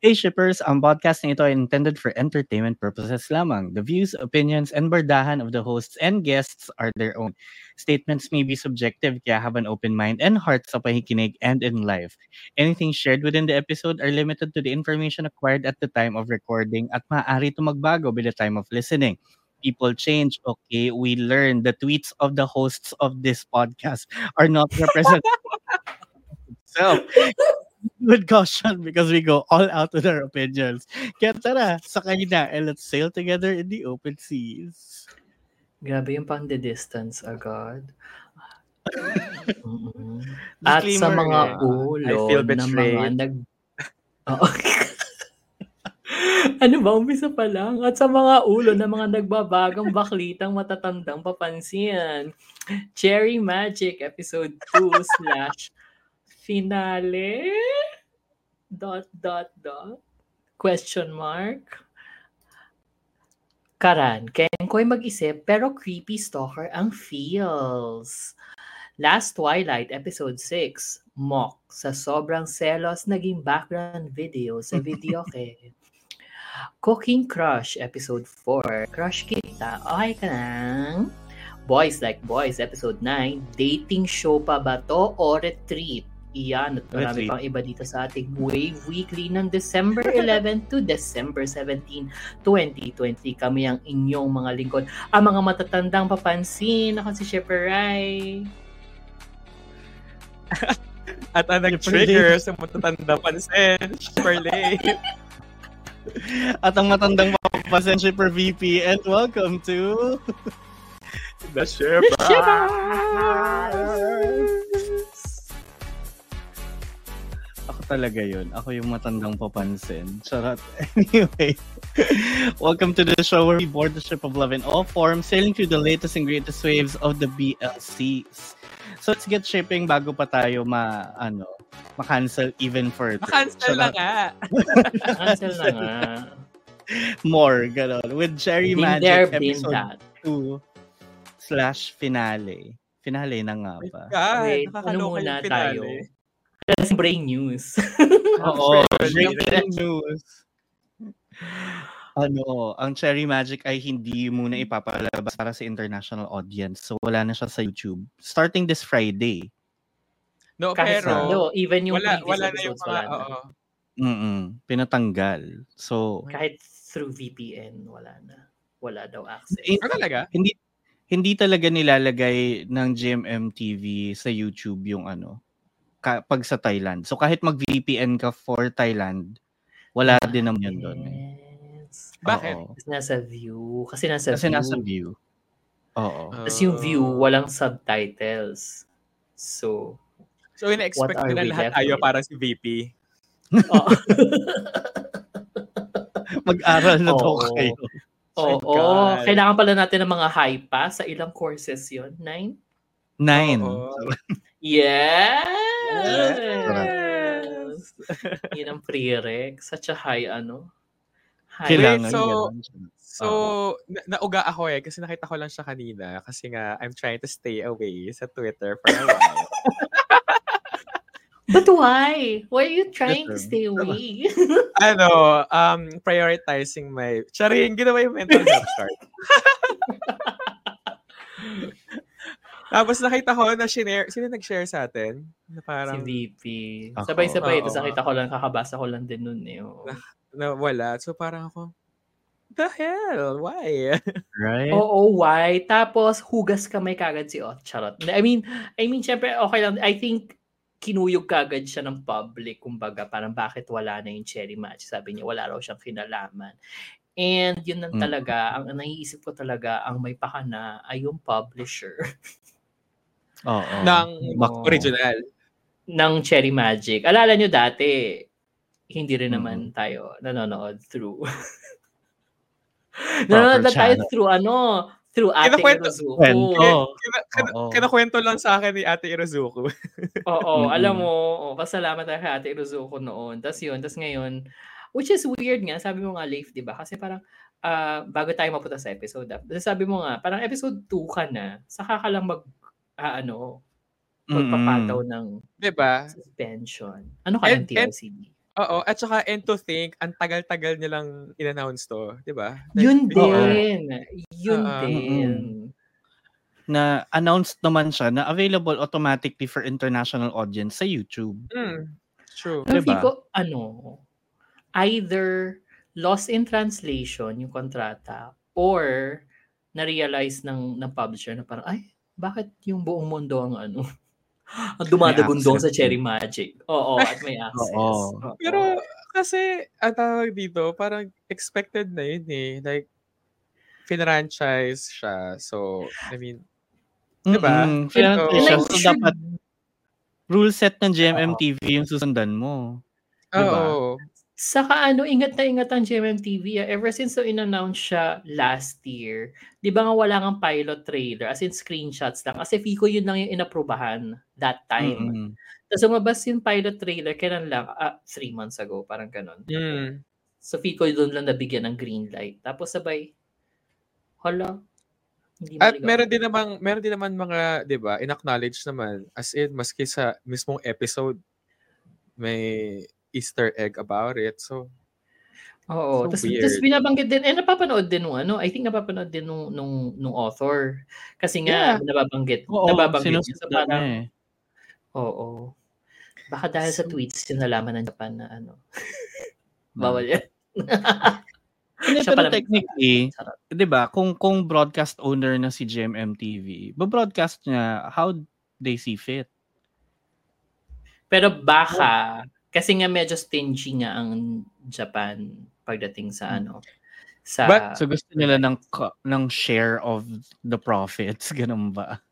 Hey shippers, ang podcast na ito ay intended for entertainment purposes lamang. The views, opinions, and bardahan of the hosts and guests are their own. Statements may be subjective kaya have an open mind and heart sa pakikinig and in life. Anything shared within the episode are limited to the information acquired at the time of recording at maaari ito magbago by the time of listening. People change, okay? We learn the tweets of the hosts of this podcast are not representative. so, with caution because we go all out with our opinions. Kaya tara, sakay na and let's sail together in the open seas. Grabe yung pang distance agad. Mm-mm. At sa mga eh, ulo I feel na mga nag... Oo. ano ba? Umpisa pa lang. At sa mga ulo na mga nagbabagang baklitang matatandang papansin. Cherry Magic Episode 2 slash finale? Dot, dot, dot. Question mark. Karan, Kenkoy mag-isip pero creepy stalker ang feels. Last Twilight, episode 6, Mock, sa sobrang selos naging background video sa video kay Cooking Crush, episode 4, Crush kita, okay ka nang? Boys Like Boys, episode 9, dating show pa ba to o retreat? Iyan at marami pang iba dito sa ating Wave Weekly ng December 11 to December 17, 2020. Kami ang inyong mga lingkod. Ang mga matatandang papansin. Ako si Shepper Rai. At ang nag-trigger sa matatanda pansin, super late. At ang matandang papasen shipper VP and welcome to The Sherpa. Ako talaga yun. Ako yung matandang papansin. Charot. Anyway, welcome to the show where we board the ship of love in all forms, sailing through the latest and greatest waves of the BLCs. So let's get shipping bago pa tayo ma, ano, ma-cancel even further. Makancel na Charot. nga. Cancel na nga. More, ganon. With Cherry Been Magic there, been episode that. 2 slash finale. Finale na nga ba? God, Wait, ano muna tayo? That's brain news. Oo, Fresh. breaking news. Ano, ang Cherry Magic ay hindi muna ipapalabas para sa international audience. So wala na siya sa YouTube. Starting this Friday. No, Kahit pero sa, no, even yung wala, wala na yung mga, wala na. oo. Mm pinatanggal. So Kahit through VPN, wala na. Wala daw access. Eh, Ah, talaga? hindi hindi talaga nilalagay ng GMM TV sa YouTube yung ano pag sa Thailand. So kahit mag-VPN ka for Thailand, wala din naman yun doon. Eh. Yes. Bakit? Oo. Kasi nasa view. Kasi nasa Kasi view. nasa view. Oo. Tapos yung view, walang subtitles. So, So, ina-expect we lahat tayo with? para si VP. oo. Mag-aral na daw Oo. kayo. Oo, God. kailangan pala natin ng mga high pa sa ilang courses yon Nine? Nine. Oo. Yes! Yun ang prereq. Such a high, ano? High. Kailangan Wait, so-. So, na- nauga ako eh kasi nakita ko lang siya kanina kasi nga I'm trying to stay away sa Twitter for a while. But why? Why are you trying to Yes, stay away? ano, um, prioritizing my... Charing, ginawa yung mental health chart. Tapos nakita ko na share, sino nag-share sa atin? Na si parang VP. Ako. Sabay-sabay. Tapos nakita ko lang, kakabasa ko lang din nun eh. oo. na wala. So parang ako, the hell? Why? Right? Oo, why? Tapos, hugas kamay kagad si Ot. Charot. I mean, I mean, syempre, okay lang. I think, kinuyog kagad siya ng public. Kumbaga, parang bakit wala na yung cherry match. Sabi niya, wala raw siyang kinalaman. And yun lang Mm. talaga, ang naiisip ko talaga, ang may pakana ay yung publisher Oo. ng Bak- original. ng Cherry Magic. Alala nyo dati, hindi rin naman tayo nanonood through. nanonood na tayo channel. through ano, through Ate Kinakwento- Irozuko. Kwento. Kina, kina, Oo. kinakwento lang sa akin ni Ate Irozuko. Oo, Mm-mm. alam mo, oh, pasalamat tayo kay Ate Irozuko noon. Tapos yun, tapos ngayon, which is weird nga, sabi mo nga, Leif, di ba? Kasi parang, ah, bago tayo mapunta sa episode, ah, sabi mo nga, parang episode 2 ka na, saka ka lang mag, ah, ano, magpapataw ng Di ba? suspension. Ano ka And- ng TLCD? Oo, at saka and to think, ang tagal-tagal nilang in-announce to, 'di ba? Like, Yun din. Yun Oo. din. Na announced naman siya na available automatically for international audience sa YouTube. Mm, true. Pero Diba? ko, ano, either lost in translation yung kontrata or na-realize ng, ng publisher na parang, ay, bakit yung buong mundo ang ano, ang dumadagundong sa. Cherry Magic. Oo, at may access. Oo. Oo. Pero kasi ang tawag dito, parang expected na yun eh. Like, franchise siya. So, I mean, Diba? Kaya ko- siya, so dapat rule set ng GMMTV yung susundan mo. Diba? Saka ano, ingat na ingat ang GMMTV. ah. Ever since so in-announce siya last year, di ba nga wala nga pilot trailer, as in screenshots lang. Kasi Fico yun lang yung inaprubahan that time. Mm-mm. Tapos lumabas yung pilot trailer, kailan lang, ah, three months ago, parang ganun. Mm. So Fico doon lang nabigyan ng green light. Tapos sabay, hala, At meron din naman, meron din naman mga, 'di ba, in-acknowledge naman as in maski sa mismong episode may Easter egg about it. So, Oo. So Tapos, binabanggit din, eh napapanood din nung ano, I think napapanood din nung, nung, nung author. Kasi nga, Yeah. nababanggit. Oo, nababanggit niya. So parang, eh. oo. Baka dahil sa So- tweets yung nalaman ng Japan na ano. Bawal yan. Hindi, pero technically. 'di ba, kung kung broadcast owner na si GMMTV, ba-broadcast niya how they see fit. Pero baka, kasi nga medyo stingy nga ang Japan pagdating sa ano. Sa, But- So gusto nila ng ng share of the profits, ganun ba?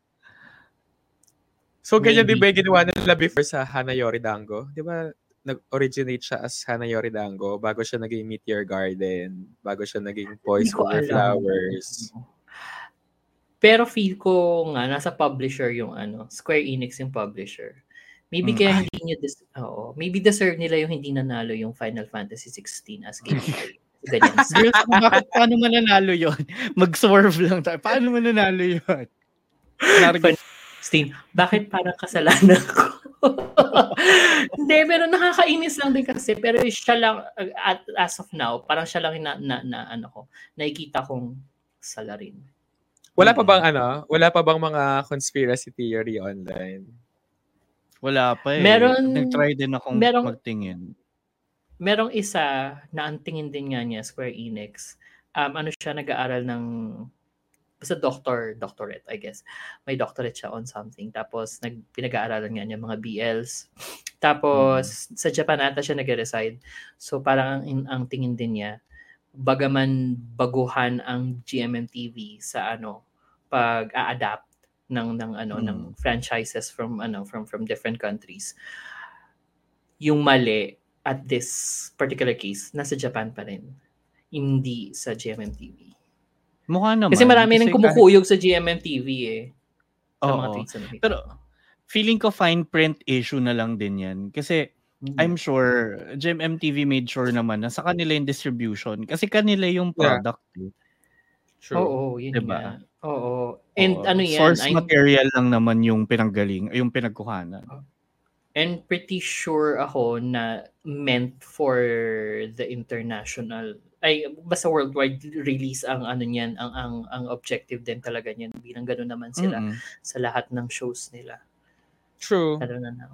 so ganyan din ba yung ginawa nila before sa Hanayori Dango? 'Di ba? Nag-originate siya as Hanayori Dango bago siya naging Meteor Garden, bago siya naging Poise Over. Flowers. Pero feel ko nga, nasa publisher yung ano, Square Enix yung publisher. Maybe Mm, kaya ay. hindi nyo, dis- oo, maybe deserve nila yung hindi nanalo yung Final Fantasy 16 as gameplay. Ganyan. Girls, bakit paano mananalo 'yon? Mag-swerve lang tayo. Paano mananalo 'yon? Narag- Steen, bakit parang kasalanan ko? Hindi, pero nakakainis lang din kasi. Pero siya lang, uh, at, as of now, parang siya lang na, na, na ano ko, nakikita kong sala rin. Wala pa bang ano? Wala pa bang mga conspiracy theory online? Wala pa eh. Meron- Nag-try din akong merong- magtingin. Merong isa na ang tingin din nga niya, Square Enix. Um, ano siya, nag-aaral ng basta doctor, doctorate, I guess. May doctorate siya on something. Tapos, nag, pinag-aaralan nga niya mga BLs. Tapos, sa Japan ata siya nag-reside. So, parang ang, ang tingin din niya, bagaman baguhan ang GMMTV sa ano, pag-a-adapt ng ng ano Mm. ng franchises from ano from from different countries. Yung mali at this particular case nasa Japan pa rin. Hindi sa GMMTV. Mukha naman. Kasi marami nang kahit- kumukuyog sa GMMTV eh. Sa mga Oo. tweets na nakita Pero. Feeling ko fine print issue na lang din yan. Kasi Mm. I'm sure GMMTV made sure naman na sa kanila yung distribution. Kasi kanila yung Yeah. product. eh. True. Oo, yun Diba? nga. Oo. And Oo. ano yan, Source I'm, material lang naman yung pinanggaling, yung pinagkuhanan. and pretty sure ako na meant for the international ay basta worldwide release ang ano niyan ang ang ang objective din talaga niyan bilang ganoon naman sila Mm-mm. sa lahat ng shows nila True. lalo na now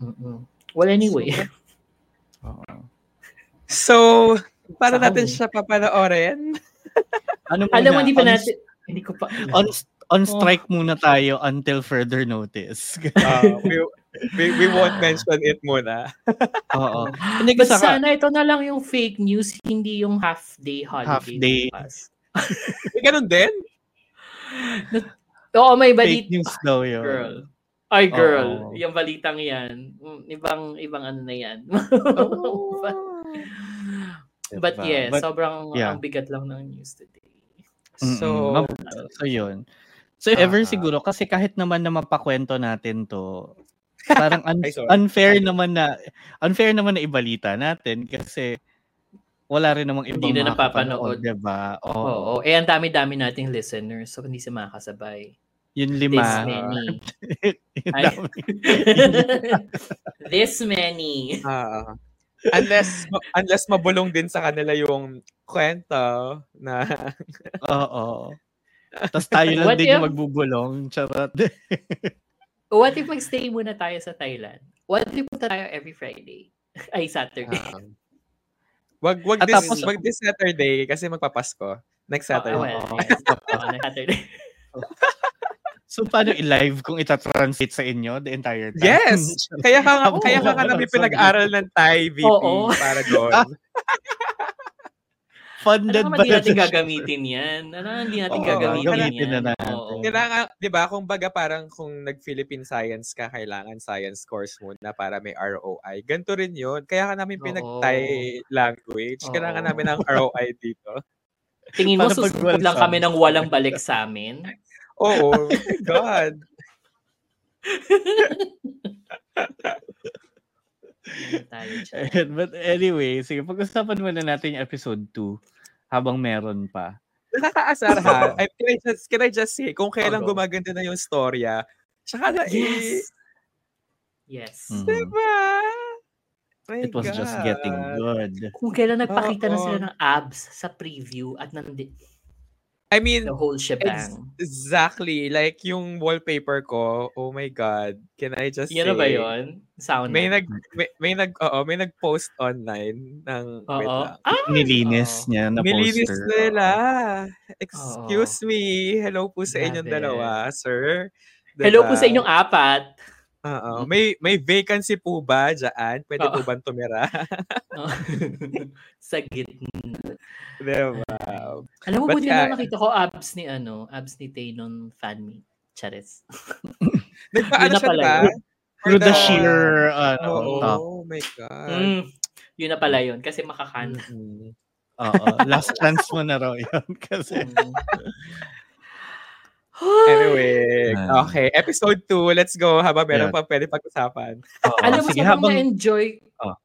Mm-mm. well anyway Oo. So, para Sa natin siya papanoorin? Ano alam mo muna, hindi pa natin hindi ko pa On, on strike muna tayo until further notice. Uh, we, we, we won't mention it muna. Oo. Hindi But saka, sana ito na lang yung fake news, hindi yung half-day holiday. Half-day. bukas. May ganun din? Oo, may fake balit. news daw yun. Girl. Ay, girl. Oo. Yung balitang yan. Mm, Ibang, ibang ano na yan. But Diba? yes, But, sobrang yeah. ang bigat lang ng news today. Mm-mm. So, so yun. So ever Ah. siguro, kasi kahit naman na mapakwento natin to, parang un- Ay, unfair naman na, unfair naman na ibalita natin kasi wala rin namang ibang Hindi na napapanood. diba? Oo. Oo. Eh, ang dami-dami nating listeners, so hindi sila makakasabay. Yun This lima. many. Ay. dami. This many. Ah, unless unless mabulong din sa kanila yung kwento na Oo. Tapos tayo lang What din yung if- magbubulong. Charot. What if mag-stay muna tayo sa Thailand? What if punta tayo every Friday? Ay, Saturday. um, wag wag At this, tapos- wag this Saturday kasi magpapasko. Next Oh, Saturday. well, Oo. yes. Oo, next Saturday. So, paano i-live kung itatranslate sa inyo the entire time? Yes! Kaya ka nga, kaya ka nga namin Sorry. pinag-aral ng Thai VP Oo. para doon. Ano Funded naman by di natin gagamitin yan? Ano naman di natin Oo, gagamitin gamitin yan? na natin. Oo. Kailangan, di ba, kung baga parang kung nag-Philippine Science ka, kailangan science course muna para may ROI. Ganito rin yun. Kaya ka namin pinag-Thai language. Kailangan Oo. namin ng ROI dito. Tingin mo, pag susunod walang lang kami ng walang balik sa amin? Oo. oh my God. But anyway, sige, pag-usapan muna natin yung episode 2 habang meron pa. Nakakaasar ha. I, can, I just, can I just say, kung kailan Oo. gumaganda na yung storya, tsaka na eh, Yes! Yes. Mm. diba? My It was just God. getting good. Kung kailan nagpakita na Oo. sila ng abs sa preview at nandi I mean, the whole shebang. exactly. Like yung wallpaper ko, oh my God. Can I just Yan say, ba yun? Sound May na. nag may, may nag oo, may nag-post online ng wait Oo. lang. Ah! Nilinis Oo. niya na Nilinis poster. nila. Excuse me. Hello po sa inyong Grabe. dalawa, sir. Hello po Diba? sa inyong apat. Oo. May may vacancy po ba diyan? Pwede po Oo. ba tumira? Oh. sa gitna. diba? Alam mo, But buti yeah. na nakita ko abs ni ano, abs ni Tay nung fan meet. Charis. Nagpaano Yun na siya pala Through the the- sheer ano, Oo, top. oh my God. Mm, yun na pala yun. Kasi makakan. Mm-mm. Oo. Last chance mo na raw yun. Kasi, Mm. Anyway, okay. Episode 2, let's go. Haba meron Yeah. pa pwede pag-usapan. oo. Alam mo, Sige, sobrang habang, na-enjoy. Oh.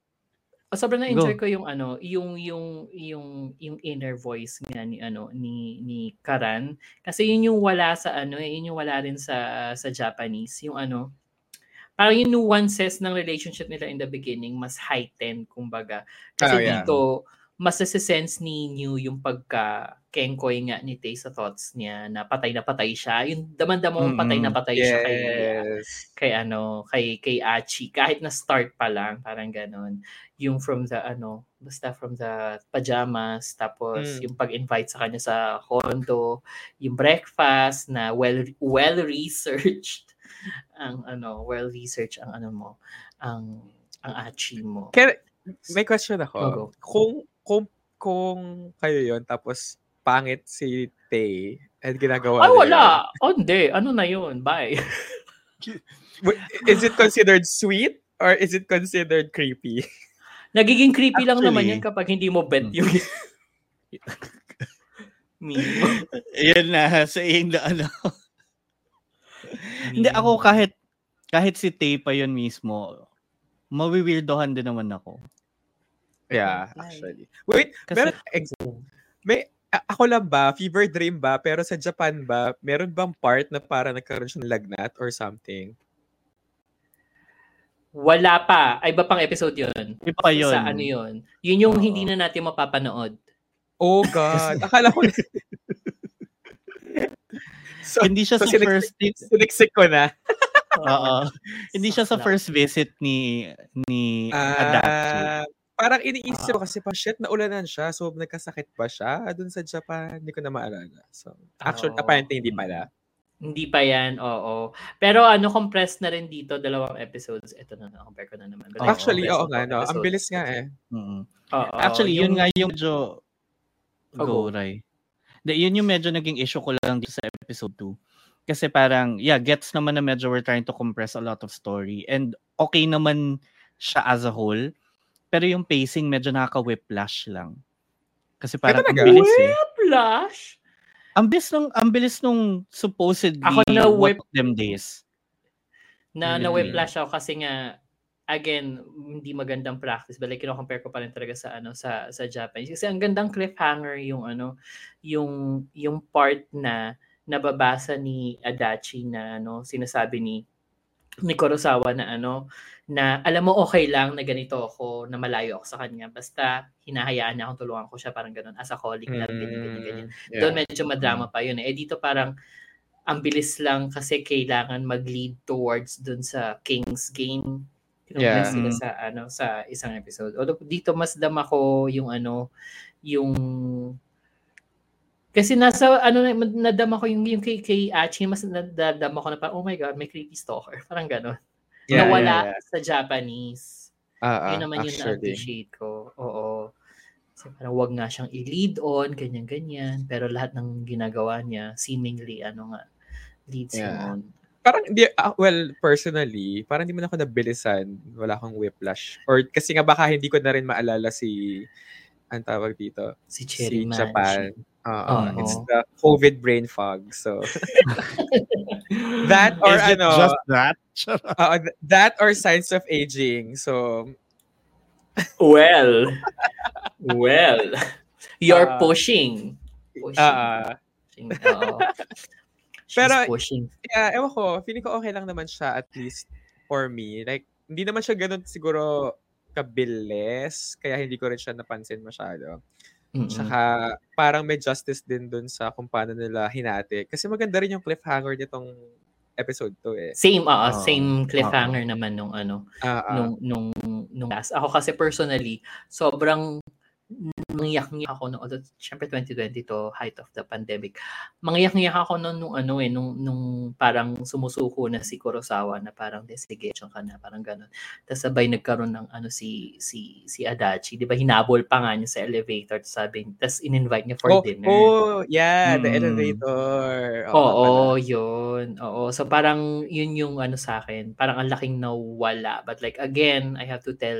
Oh, sobrang na-enjoy ko yung ano, yung yung yung yung inner voice nga ni ano ni ni Karan kasi yun yung wala sa ano, eh, yun yung wala rin sa sa Japanese, yung ano parang yung nuances ng relationship nila in the beginning mas heightened kumbaga. Kasi Oh, yeah. dito mas sense ni New yung pagka kengkoy nga ni Tay sa thoughts niya na patay na patay siya. Yung damandam mo patay na patay siya kay Yes. kay ano, kay kay Achi kahit na start pa lang, parang ganun. Yung from the ano, basta from the pajamas, tapos Mm. yung pag-invite sa kanya sa condo, yung breakfast na well well researched ang ano, well researched ang ano mo, ang ang Achi mo. Can, may question ako. Go, go. Kung kung kung kayo yon tapos pangit si Tay at ginagawa Ay, wala. Oh, hindi. Ano na yun? Bye. yun, is it considered sweet or is it considered creepy? Nagiging creepy lang naman Actually, yan kapag hindi mo bet Hmm. yung Mimo. Yan na, sa yung ano. Hindi, ako kahit, kahit si Tay pa yun mismo, mawiwirdohan din naman ako. Yeah, Okay. actually. Wait, Kasi- meron, ex- may, ako lang ba, fever dream ba, pero sa Japan ba, meron bang part na para nagkaroon siya ng lagnat or something? Wala pa. Ay, iba pang episode yun. Iba pa yun. Sa ano yun. Yun yung Oo. hindi na natin mapapanood. Oh God, akala ko so, Hindi siya so sa sinik- first siniksik ko na. Oo. Hindi siya sa first visit ni ni Adachi. Ah, parang iniisip ko kasi pa shit naulanan siya so nagkasakit pa siya dun sa Japan hindi ko na maalala so actually Oo. apparently hindi pala Hindi pa yan, oo. Pero ano, compressed na rin dito, dalawang episodes. Ito na, compare ko na naman. But actually oo nga no ang bilis nga eh Mm. Oo, Actually, yun nga yung medyo Oh, go, go. Ray. De, yun yung medyo naging issue ko lang dito sa episode 2. Kasi parang, yeah, gets naman na medyo we're trying to compress a lot of story. And okay naman siya as a whole. Pero yung pacing medyo nakaka-whiplash lang. Kasi parang ang bilis eh. Flash? Ang bilis nung, ang bilis nung supposedly Ako na whip- them days. Na Mm. na-whiplash ako kasi nga, again, hindi magandang practice. But like, compare ko pa rin talaga sa ano sa sa Japanese. Kasi ang gandang cliffhanger yung ano, yung yung part na nababasa ni Adachi na ano, sinasabi ni ni Kurosawa na ano, na alam mo okay lang na ganito ako, na malayo ako sa kanya. Basta hinahayaan niya akong tulungan ko siya, parang ganun, as a colleague lang, ganyan, ganyan, ganyan. Mm, Doon medyo madrama pa yun eh. Eh dito parang, ang bilis lang kasi kailangan mag-lead towards dun sa King's game. Yeah. Kinumpres sila Mm. sa ano sa isang episode. Although dito mas dama ko yung ano yung kasi nasa ano na- nadama ko yung yung kay, kay Achi mas nadama ko na parang oh my god may creepy stalker parang gano'n. Yeah, Nawala yeah, yeah. sa Japanese. Ah, ah, Yun naman yung na-appreciate ko. Oo. Kasi parang wag nga siyang i-lead on, ganyan-ganyan. Pero lahat ng ginagawa niya, seemingly, ano nga, leads him Yeah. on. Parang, di, ah, well, personally, parang di man ako nabilisan. Wala akong whiplash. Or kasi nga baka hindi ko na rin maalala si, ang tawag dito, Si Cherry si Man. Japan. Oo. It's the COVID brain fog. So, that or Is it ano, just that? th- that or signs of aging. So, Well, well, you're Ah. pushing. Pushing. ah. She's Pero- pushing. yeah, ewan ko, feeling ko okay lang naman siya at least for me. Like, hindi naman siya ganun siguro kabilis, kaya hindi ko rin siya napansin masyado. Mm-mm. Tsaka parang may justice din dun sa kung paano nila hinati. Kasi maganda rin yung cliffhanger nitong episode to eh. Same, oo, Oo. same cliffhanger naman nung ano, Ah, ah. nung nung nung last. Ako kasi personally, sobrang nangiyak-ngiyak ako no although syempre 2020 to height of the pandemic. Mangiyak-ngiyak ako noon nung ano eh nung nung parang sumusuko na si Kurosawa na parang destigation ka na parang ganun. Tapos sabay nagkaroon ng ano si si si Adachi, 'di ba? Hinabol pa nga niya sa elevator tapos sabi, tapos in-invite niya for oh, dinner. oh, yeah, the Mm. elevator. Oo, pala. yun. Oo. So parang yun yung ano sa akin. Parang ang laking nawala. But like again, I have to tell,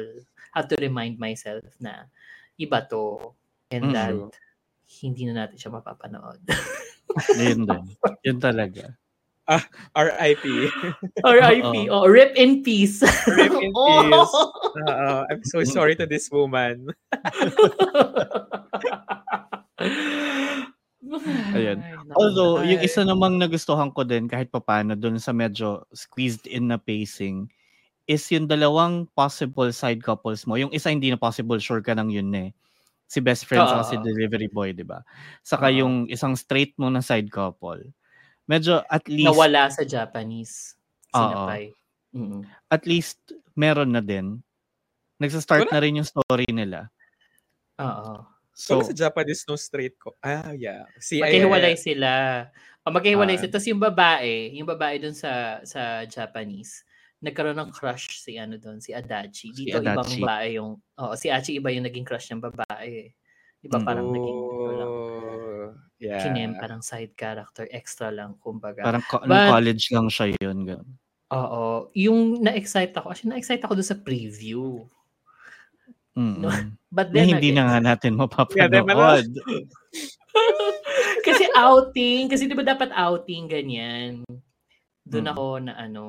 have to remind myself na iba to. And Mm. that hindi na natin siya mapapanood. Yun din. Yun talaga. R.I.P. R.I.P. Oh, rip in peace. Rip in Oh. peace. Oo, I'm so sorry to this woman. Ayan. Although, yung isa namang nagustuhan ko din kahit papano dun sa medyo squeezed in na pacing is yung dalawang possible side couples mo. Yung isa hindi na possible, sure ka nang yun eh. Si best friend Oo. sa si delivery boy, di ba? Saka Oo. yung isang straight mo na side couple. Medyo at least, Nawala sa Japanese. Sinapay. Mm-mm. at least meron na din. Nagsa-start Wala. na rin yung story nila. Oo. So, So, sa Japanese no straight ko. Ah, yeah. Si Maghihiwalay sila. O maghihiwalay Ah. sila. Tapos yung babae, yung babae dun sa sa Japanese, nagkaroon ng crush si ano doon, si Adachi. Si Dito ibang Adachi. babae yung, oh, si Achi iba yung naging crush ng babae. eh. Di ba Mm. parang naging, ano lang, Oh, yeah. kinem, parang side character, extra lang, kumbaga. parang co- But- college lang siya yun. Ganun. Oo. Yung na-excite ako, actually na-excite ako doon sa preview. Mm-mm. But Na then hindi again, na nga natin Yeah, ba mapapanood. kasi outing, kasi di ba dapat outing ganyan. Doon Mm. ako na ano,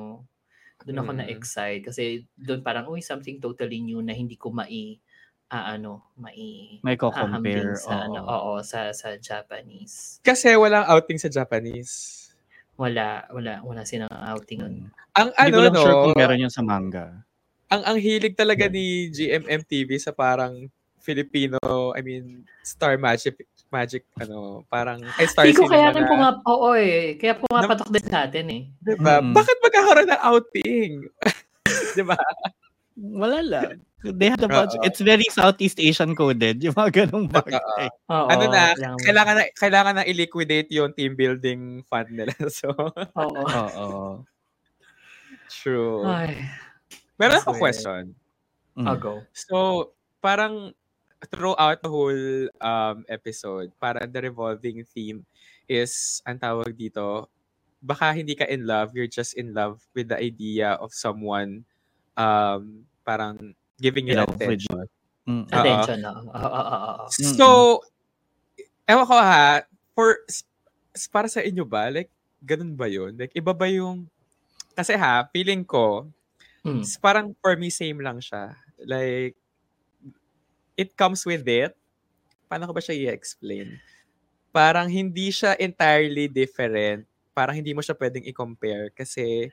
doon ako Mm. na-excite kasi doon parang uy something totally new na hindi ko mai ah, ano, mai May ko-compare. sa ano, oo. oo, sa sa Japanese. Kasi walang outing sa Japanese. Wala, wala, wala silang outing nun. Mm. Ang Hindi ano, ko lang no, sure kung meron yun sa manga. ang ang hilig talaga ni GMM TV sa parang Filipino, I mean, Star Magic, Magic, ano, parang, ay, Star Hindi ko kaya rin nga, oo eh, kaya po nga Na- patok din sa atin eh. diba? Mm-mm. Bakit magkakaroon ng outing? diba? Wala lang. They had a budget. It's very Southeast Asian coded. Yung mga ganong bagay. Oo, ano na, kailangan- kailangan na, kailangan na i-liquidate yung team building fund nila. So, Oo. Oo. true. Ay, Meron ako question. Mm. I'll go. So, parang throughout the whole um, episode, parang the revolving theme is, ang tawag dito, baka hindi ka in love, you're just in love with the idea of someone um, parang giving you attention. Mm. Attention, oo, oo. So, ewan ko ha, for, para sa inyo ba, like, ganun ba yun? Like, iba ba yung, kasi ha, feeling ko, Mm. parang for me, same lang siya. Like, it comes with it. Paano ko ba siya i-explain? Parang hindi siya entirely different. Parang hindi mo siya pwedeng i-compare kasi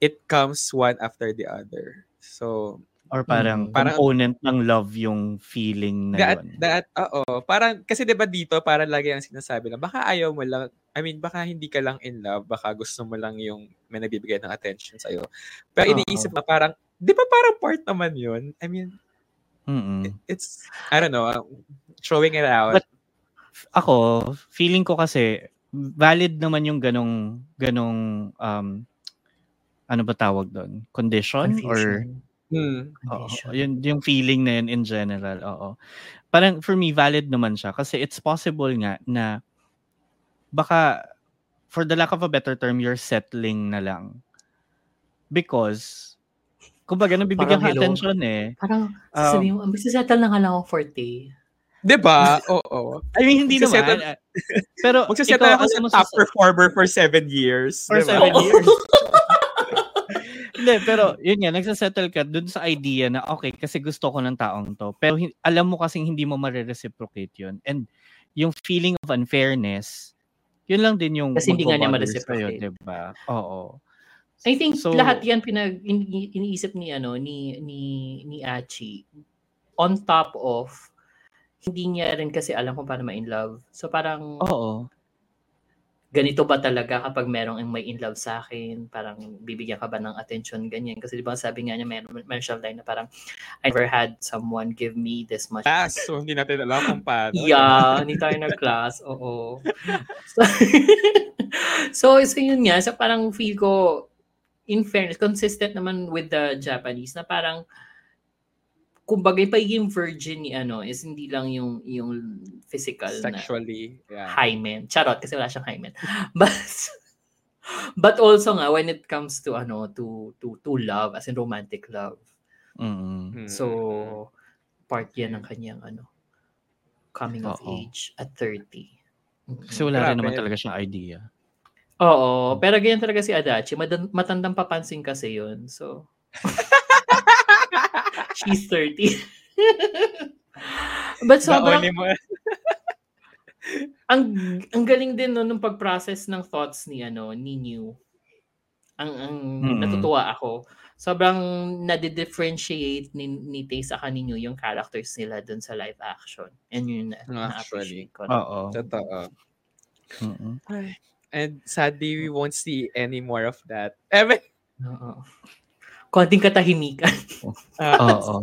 it comes one after the other. So, Or parang Mm, parang- component ng love yung feeling na that, yun. that, oo. Parang, kasi 'di ba dito, parang lagi ang sinasabi na baka ayaw mo lang, I mean, baka hindi ka lang in love, baka gusto mo lang yung may nagbibigay ng attention sa'yo. Pero iniisip mo parang, di ba parang part naman yun? I mean, Mm-mm. it's, I don't know, uh, throwing it out. But- Ako, feeling ko kasi valid naman yung ganong ganong um ano ba tawag doon? Condition or Confusion. Hmm. Oo, yun yung feeling na yun in general. Oo. Parang for me valid naman siya kasi it's possible nga na baka for the lack of a better term you're settling na lang. Because kumbaga nabibigyan ka attention eh. Parang, Um, sasabihin mo, magsasettle na nga lang ako forte. Di ba? Oo. I mean hindi Magsasettle- naman. ah, Pero Magsasettle ikaw, ako alam sa top sa- performer for seven years. For di ba? seven years. Hindi, pero yun nga, nagsasettle ka dun sa idea na okay, kasi gusto ko ng taong to. Pero hin- alam mo kasing hindi mo marireciprocate yun. And yung feeling of unfairness, yun lang din yung Kasi hindi nga niya ma-reciprocate. diba? Oo. I think So- lahat yan pinag ini- iniisip ni ano ni ni ni Achi on top of hindi niya rin kasi alam kung paano ma-in love. So parang Oo. ganito ba talaga kapag merong may in love sa akin, parang bibigyan ka ba ng attention ganyan kasi di ba sabi nga niya meron meron siyang line na parang I never had someone give me this much Class, so hindi natin alam kung paano. Yeah, hindi tayo nag-class. Oo. So, so, so yun nga. So parang feel ko, in fairness, consistent naman with the Japanese na parang kumbaga yung pagiging virgin ni ano is hindi lang yung yung physical na Sexually. Yeah. hymen. Charot kasi wala siyang hymen. But but also nga when it comes to ano to to to love as in romantic love. Mm. Hmm. So, part yan ng kanyang ano, coming of Oo. age at 30. Mm. Kasi wala rin Grabe. naman talaga siyang idea. Oo, pero ganyan talaga si Adachi. Madan- matandang papansin kasi yun. So, she's 30. But sobrang, ang, ang galing din no, nung pag-process ng thoughts ni, ano, ni New. Ang, ang Mm. natutuwa ako. Sobrang nade-differentiate ni, ni Tay sa ni New yung characters nila dun sa live action. And yun na, Actually. na-appreciate ko. Oo. Totoo. Mm-mm. And sadly, we won't see any more of that. Ever. Oo. Konting katahimikan. Oo.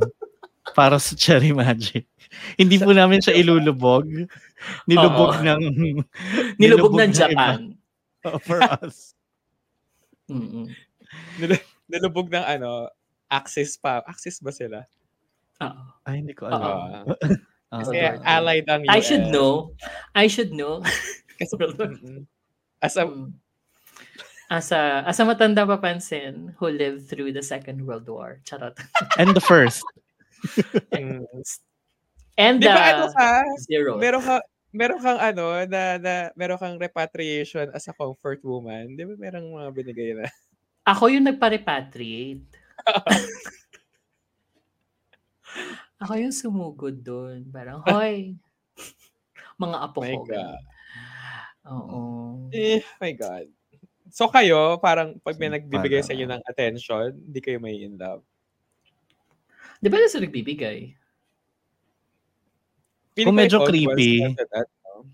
Para sa Cherry Magic. Hindi po namin siya ilulubog. Nilubog Oo. ng Nilubog ng iba. Japan. For us. Mm-mm. Nalubog ng ano, Axis pa. Axis ba sila? Oo. Ay, hindi ko alam. Ah. Ah, Kasi Okay. allied ang US. I should know. I should know. Kasi, Mm-mm. As a, Mm. As a, as a matanda papansin who lived through the Second World War. Charot. And the first. And Di ba the ano ka? zero. Meron ka, meron kang ano, na, na, meron kang repatriation as a comfort woman. Di ba merong mga binigay na? Ako yung nagpa-repatriate. Ako yung sumugod doon. Parang, hoy, mga apo My ko. God. Oo. Eh, my God. So kayo, parang pag may nagbibigay sa inyo ng attention, hindi kayo may in love. Depende sa nagbibigay. Feeling Kung medyo creepy. that, no?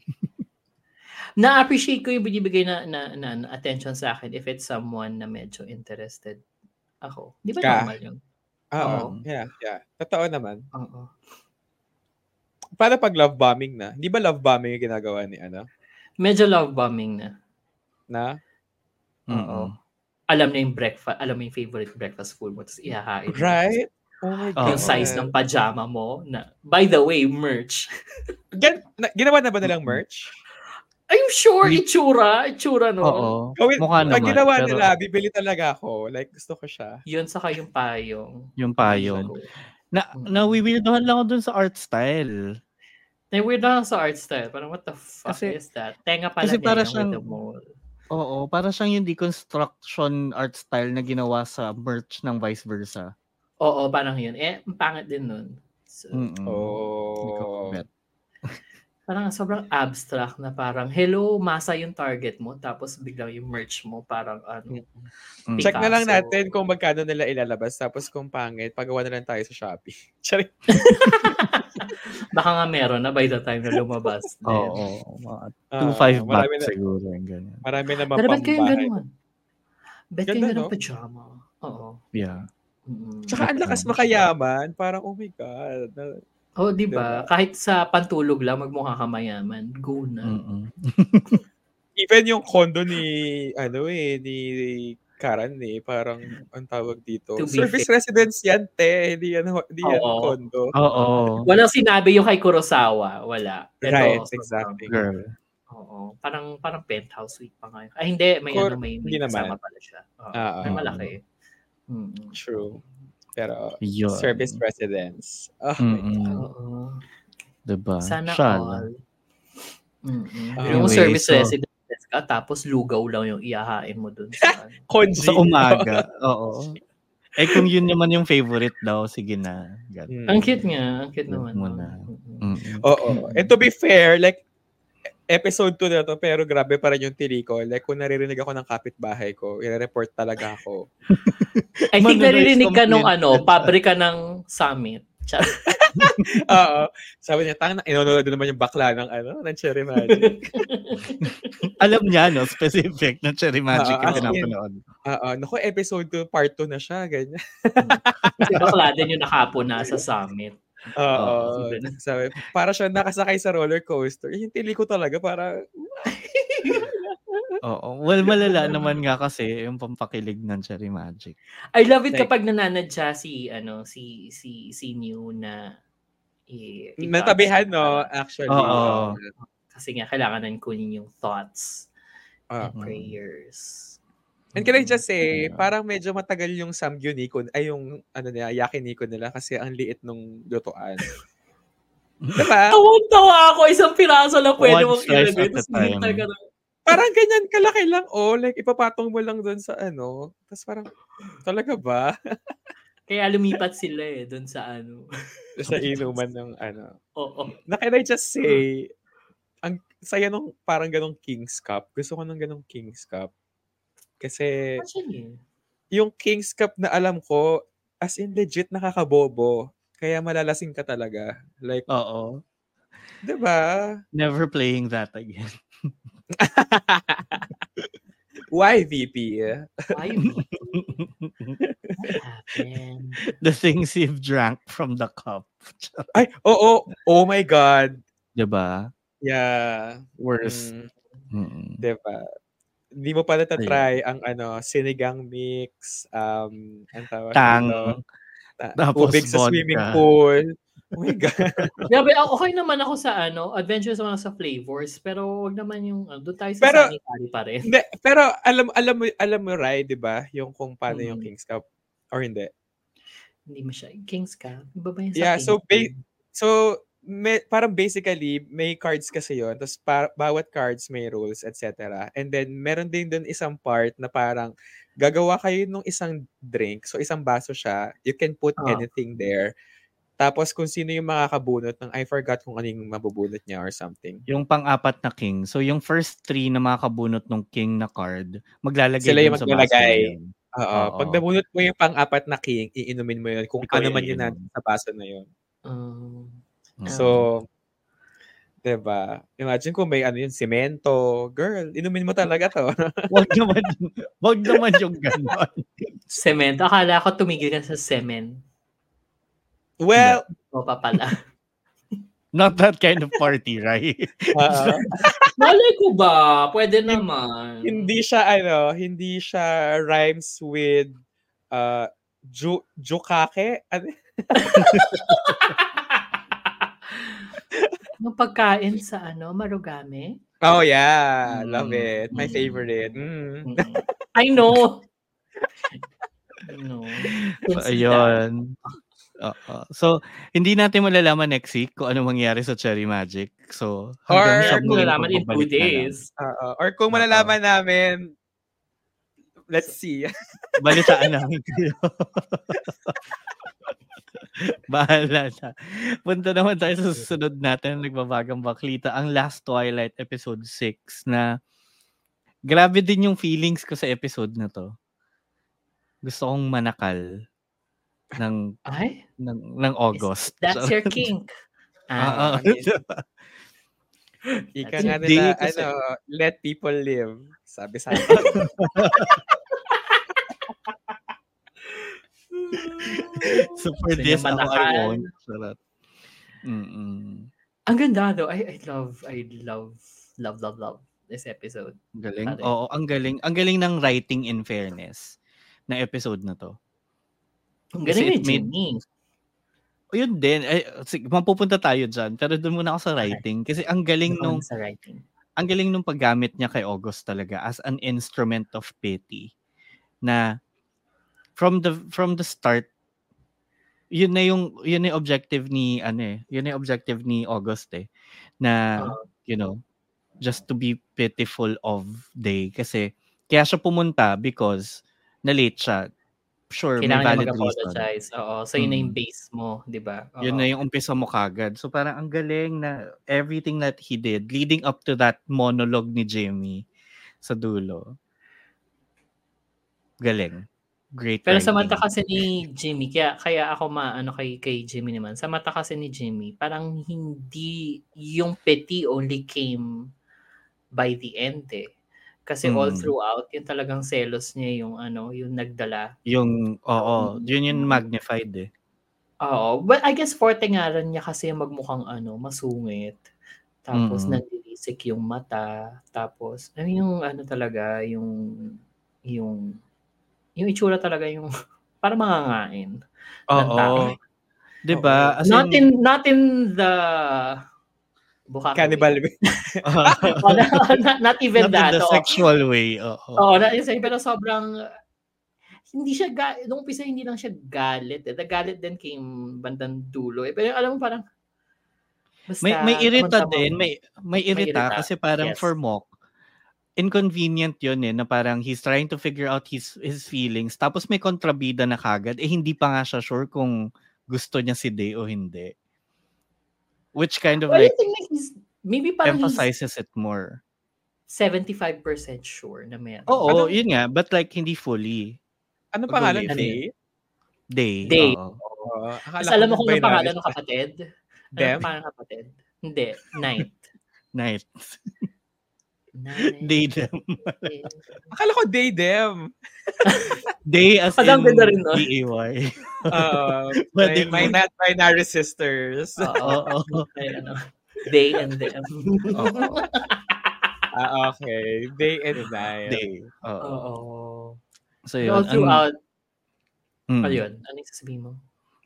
Na-appreciate ko yung binibigay na, na, na, na attention sa akin if it's someone na medyo interested ako. Di ba Ka. normal yun? Oo. Oo. Yeah, yeah. Totoo naman. Oo. Paano pag love bombing na? Di ba love bombing yung ginagawa ni ano? Medyo love bombing na. Na? Oo. Alam na yung breakfast, alam mo yung favorite breakfast food mo, tapos ihahain. Right? Oh my Oo. Yung size ng pajama mo na, by the way, merch. Gan- na, ginawa na ba nilang merch? I'm sure, itsura, itsura no. Oo. Gawin, Mukha pag naman. ginawa pero nila, bibili talaga ako. Like, gusto ko siya. Yun saka yung payong. Yung payong. Na, nawiwirdohan lang ako dun sa art style. Lang sa art style. Parang what the fuck Kasi- is that? Tenga pala kasi niya para yung siyang- with the mole. Oo, para siyang yung deconstruction art style na ginawa sa merch ng vice versa. Oo, parang yun. Eh, ang pangit din nun. So, Mm-mm. Oh. Parang sobrang abstract na parang, hello, masa yung target mo, tapos biglang yung merch mo, parang ano, Mm. Check na lang natin kung magkano nila ilalabas. Tapos kung pangit, pagawa na lang tayo sa Shopee. Charing. baka nga meron na by the time na lumabas. Oo, mga Ah, 2-5 marami baht na, siguro. Yung ganyan. marami naman Pero ba't kayong ganun? Ba't kayong ganun no? pajama? Oo. Yeah. Mm. Tsaka ang lakas makayaman. Parang, oh my God. Na- Oh, di ba? Diba? Kahit sa pantulog lang, magmukha ka mayaman. Go na. Even yung condo ni, ano eh, ni Karan eh, parang, ang tawag dito. Service fair. residence yan, te. Hindi yan, ho- hindi yan Oo. condo. Oo. Walang sinabi yung kay Kurosawa. Wala. Ito, Right, sobrang- exactly. Girl. Oo. Parang parang penthouse suite pa nga. Ay, hindi. May, Or- ano, may, may hindi kasama naman. pala siya. Oo. Ah, may ah. malaki. Mm. True. Pero, Yun. service residence. Oh, my Mm-mm. God. Oo. Diba? Sana Shala. all. Mm-mm. Ah, yung anyway, service so- residence ka, tapos lugaw lang yung iyahain mo dun sa ano. Sa umaga. Oo. Eh kung yun naman yung favorite daw, sige na. Mm. Ang cute nga. Ang cute naman. mo no? na. Mm-mm. Mm-mm. Oo. And to be fair, like, episode 2 na to, pero grabe pa rin yung tili ko. Like, kung naririnig ako ng kapitbahay ko, i-report talaga ako. I think naririnig ka nung ano, pabrika ng summit. Char- Oo. Sabi niya, tanga inonood naman yung bakla ng, ano, ng Cherry Magic. Alam niya, no? Specific na Cherry Magic Oo, yung pinapanood. Oo. Naku, episode 2, part 2 na siya, ganyan. Kasi bakla din yung nakapo na sa summit. Oo. Oo. Sabi, para siya nakasakay sa roller coaster. Yung tili ko talaga, para, Oo. Well, malala naman nga kasi yung pampakilig ng Cherry Magic. I love it Like- kapag nananadya si ano si si si New na i, i- natabihan, no? Actually. Oo. Kasi nga kailangan kunin yung thoughts Ah. and prayers. And can I just say, Yeah. parang medyo matagal yung Samgyu Nikko, ay yung ano niya, Yakiniko nila kasi ang liit nung lutuan. diba? Tawan-tawa ako, isang piraso lang pwede One mong ilagay. Tapos ng- Parang ganyan kalaki lang, oh. Like, ipapatong mo lang doon sa ano. Tapos parang, talaga ba? Kaya lumipat sila eh, dun sa ano. sa inuman ng ano. Oo. Na can I just say, ang saya nung parang ganong King's Cup. Gusto ko ng ganong King's Cup. Kasi, Actually, yung King's Cup na alam ko, as in legit nakakabobo. Kaya malalasing ka talaga. Like, Oo. di ba? Never playing that again. Why VP? why me? What happened? The things you've drank from the cup. Ay, oo. Oh, my God. Diba? Yeah. Worst. Mm, Mm-mm. diba? Hindi mo pa natatry ang ano, sinigang mix, um, ang tawag Tang. dito, ta- Tapos tubig sa swimming pool. Oh my God. Grabe, ah, okay naman ako sa ano, adventures naman sa flavors, pero wag naman yung, uh, doon tayo sa Pero- sanitary pa rin. Hindi, pero alam alam mo alam mo right, 'di ba? Yung kung paano yung Mm. King's Cup or hindi. Hindi mo siya. Kings ka? Iba ba yun sa Yeah, so Kings ba- Cup? So may, parang basically may cards kasi 'yon. Tapos pa- bawat cards may rules, etc. And then meron din doon isang part na parang gagawa kayo ng isang drink. So isang baso siya. You can put Ah. anything there. Tapos kung sino yung makakabunot ng I forgot kung ano yung mabubunot niya or something. Yung pang-apat na king. So, yung first three na makakabunot ng king na card, maglalagay Sila yung dun sa baso maglalagay. Oo. Oo. Pag nabunot mo yung pang-apat na king, iinumin mo yun kung Ikaw ano man yun nandun sa baso na yun. Um. So, 'di ba? Imagine kung may ano yun, semento. Girl, inumin mo talaga to. wag naman, wag naman yung ganon. cement. Akala ko tumigil ka sa cement. Well, O pa pala. Not that kind of party, right? uh, Malay ko ba? Pwede naman. hindi siya ano, hindi siya rhymes with uh ju jukake. Ano? Yung pagkain sa ano, marugame? Oh yeah, love Mm. it. My Mm. favorite. Mm. I know. no. So, ayun. Oo. So, hindi natin malalaman next week kung ano mangyari sa Cherry Magic. So, Or hanggang sa Kung muling nalaman in two days. Oo. or kung malalaman namin, let's see. Balitaan namin kayo. Bahala na. Punta naman tayo sa susunod natin, nagbabagang baklita, ang Last Twilight episode 6 na grabe din yung feelings ko sa episode na to. Gusto kong manakal ng Ay? ng, ng August. That's your kink. Ah, ah. Ika nga nila, kasi- ano, let people live. Sabi sa akin. so for Gusto this, ako I won't. Charot. Mm-mm. Ang ganda though. I, I love, I love, love, love, love this episode. Galing. Pare. Oo, ang galing. Ang galing ng writing in fairness na episode na to. Galing it made- Jimmy. O yun din, eh, sige, mapupunta tayo dyan. Pero doon muna ako sa writing. Kasi ang galing nung, Sa writing. ang galing nung paggamit niya kay August talaga as an instrument of pity. Na from the from the start yun na yung yun na yung objective ni ano eh yun na yung objective ni August eh na Oo. you know just to be pitiful of day kasi kaya siya pumunta because na late siya sure may Kailangan niya valid reason mag-apologize. Oo. So, yun na yung Mm. base mo, di ba? yun na yung umpisa mo kagad. So parang ang galing na everything that he did leading up to that monologue ni Jimmy sa dulo. Galing. Great Pero sa writing. mata kasi ni Jimmy, kaya, kaya ako maano kay, kay Jimmy naman, sa mata kasi ni Jimmy, parang hindi, yung pity only came by the end eh. Kasi all Mm. throughout, yung talagang selos niya yung ano, yung nagdala. Yung, oo, yun yung magnified eh. Oo. But I guess forte nga rin niya kasi magmukhang ano, masungit. Tapos Mm. nanlilisik yung mata. Tapos, ano yung ano talaga, yung, yung, yung itsura talaga yung, para mangangain. Oo. 'Di ba? As not in- in, not in the buka Cannibal. Oh, not, not, not even Not in that. the oo. sexual way. Oo. Oo, na isa pero sobrang hindi siya ga, nung umpisa hindi lang siya galit. Eh. The galit din came bandang dulo. Eh. Pero alam mo parang basta, May may irita din, may may irita, irita, kasi parang yes. for Mok inconvenient yun eh na parang he's trying to figure out his his feelings tapos may kontrabida na kagad eh hindi pa nga siya sure kung gusto niya si Day o hindi. Which kind of Well, I like think like he's, maybe parang he's emphasizes it more. 75% sure na meron. Oo, Ano- yun nga, but like hindi fully. Ano pangalan? Ano Day? Day. Day. Oo, akala Tapos ko alam mo kung anong pangalan ng kapatid? Ano Dem? ang pangalan ng kapatid? Hindi. Night. Night. Day them. Akala ko day them. Day as Ang in rin, no? D-A-Y. Uh, my, my not binary sisters. Oo. Oo. Ay, ano, they and them. Oo. Ah, okay. Day and night. Day. Oo. So All yun. ang- throughout, Mm. ano yun? Ano yung sasabihin mo?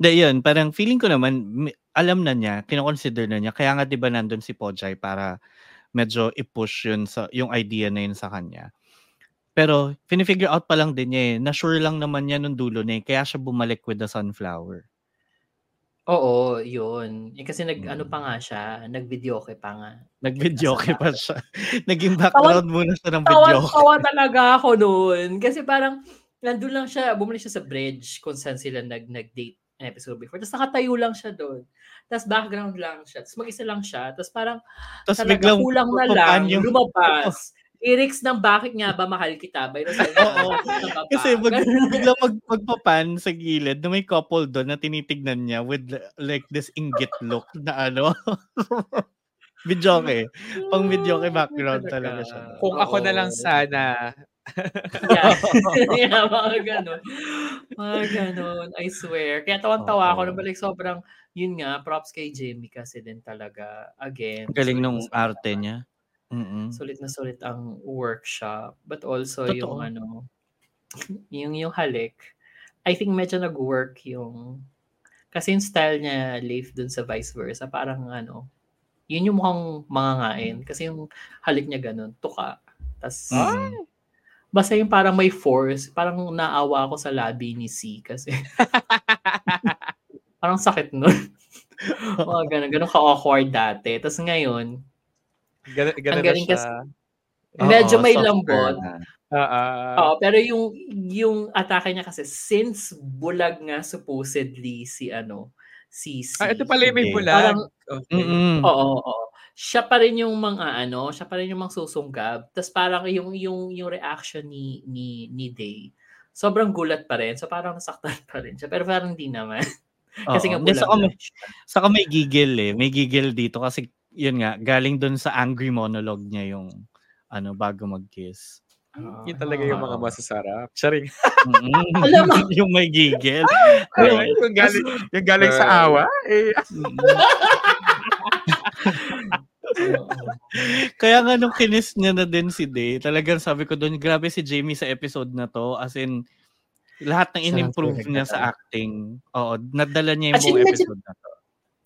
Hindi, yun. Parang feeling ko naman, mi- alam na niya, kinoconsider na niya. Kaya nga di ba nandun si Pojay para medyo i-push yun sa, yung idea na yun sa kanya. Pero, finifigure out pa lang din niya eh. Na-sure lang naman niya nung dulo na eh. Kaya siya bumalik with the sunflower. Oo, yun. Eh, kasi nag, Mm. ano pa nga siya, nag-videoke pa nga. Nag-video Nasa pa siya. Naging background muna siya ng video. Tawa-tawa talaga ako noon. Kasi parang, nandun lang siya, bumalik siya sa bridge kung saan sila nag, nag-date episode before. Tapos nakatayo lang siya doon. Tapos background lang siya. Tapos mag-isa lang siya. Tapos parang, Tapos talaga biglang kulang na lang, lumabas. Lyrics ng bakit nga ba mahal kita by Rosalía. Oo. Kasi mag, biglang mag, magpapan sa gilid na may couple doon na tinitignan niya with like this inggit look na ano. video eh. Pang video background talaga siya. Kung ako na lang sana. yeah. yeah, mga ganon. Mga ganon, I swear. Kaya tawan-tawa ako Oo. na balik sobrang, yun nga, props kay Jamie kasi din talaga. Again. Galing nung arte niya. Mm-mm. Sulit na sulit ang workshop. But also Totoo. yung ano, yung yung halik. I think medyo nag-work yung, kasi yung style niya, Leif, dun sa vice versa, parang ano, yun yung mukhang mangangain. Kasi yung halik niya ganun, tuka. Tas, Mm. Basta yung parang may force, parang naawa ako sa labi ni C kasi parang sakit nun. Mga ganun, ganun ka-awkward dati. Tapos ngayon, Gan- ganun Ang na galing siya. kasi- medyo Oo, may lambot. ah. Oo, pero yung yung atake niya kasi since bulag nga supposedly si ano Sisi. Ah, ito pala yung may bulag. Parang, Okay. Mm-mm. oo, oo. Siya pa rin yung mga ano, siya pa rin yung mga susunggab. Tapos parang yung yung yung reaction ni ni ni Day. Sobrang gulat pa rin. So parang nasaktan pa rin siya. Pero parang hindi naman. Kasi nga may, lang siya. saka may gigil eh. May gigil dito kasi yun nga, galing dun sa angry monologue niya yung ano, bago mag-kiss. Oo. Yun talaga yung mga masasarap. Charing. Mm-mm. Alam mo. yung may gigil. Ay, yung galing, yung galing sa awa. Eh. Kaya nga nung kinis niya na din si Day, talagang sabi ko doon, grabe si Jamie sa episode na to. As in, lahat ng in-improve niya sa acting. Oo, nadala niya yung buong episode na to.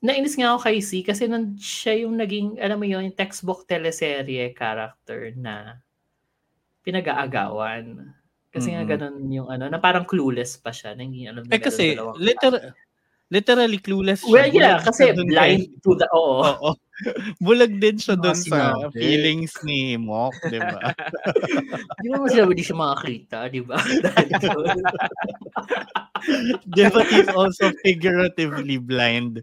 Nainis nga ako kay C kasi nun siya yung naging, alam mo yun, yung textbook teleserye character na pinag-aagawan. Kasi nga Mm-mm. ganun yung ano, na parang clueless pa siya. Na hindi alam na Eh kasi, dalawang liter- literally clueless siya. Well, yeah, kasi blind kay- to the, oo. Oo. Bulag din siya doon sa sinabi. feelings ni Mok, di ba? Di ba sila hindi siya makakita, di ba? Ba he's also figuratively blind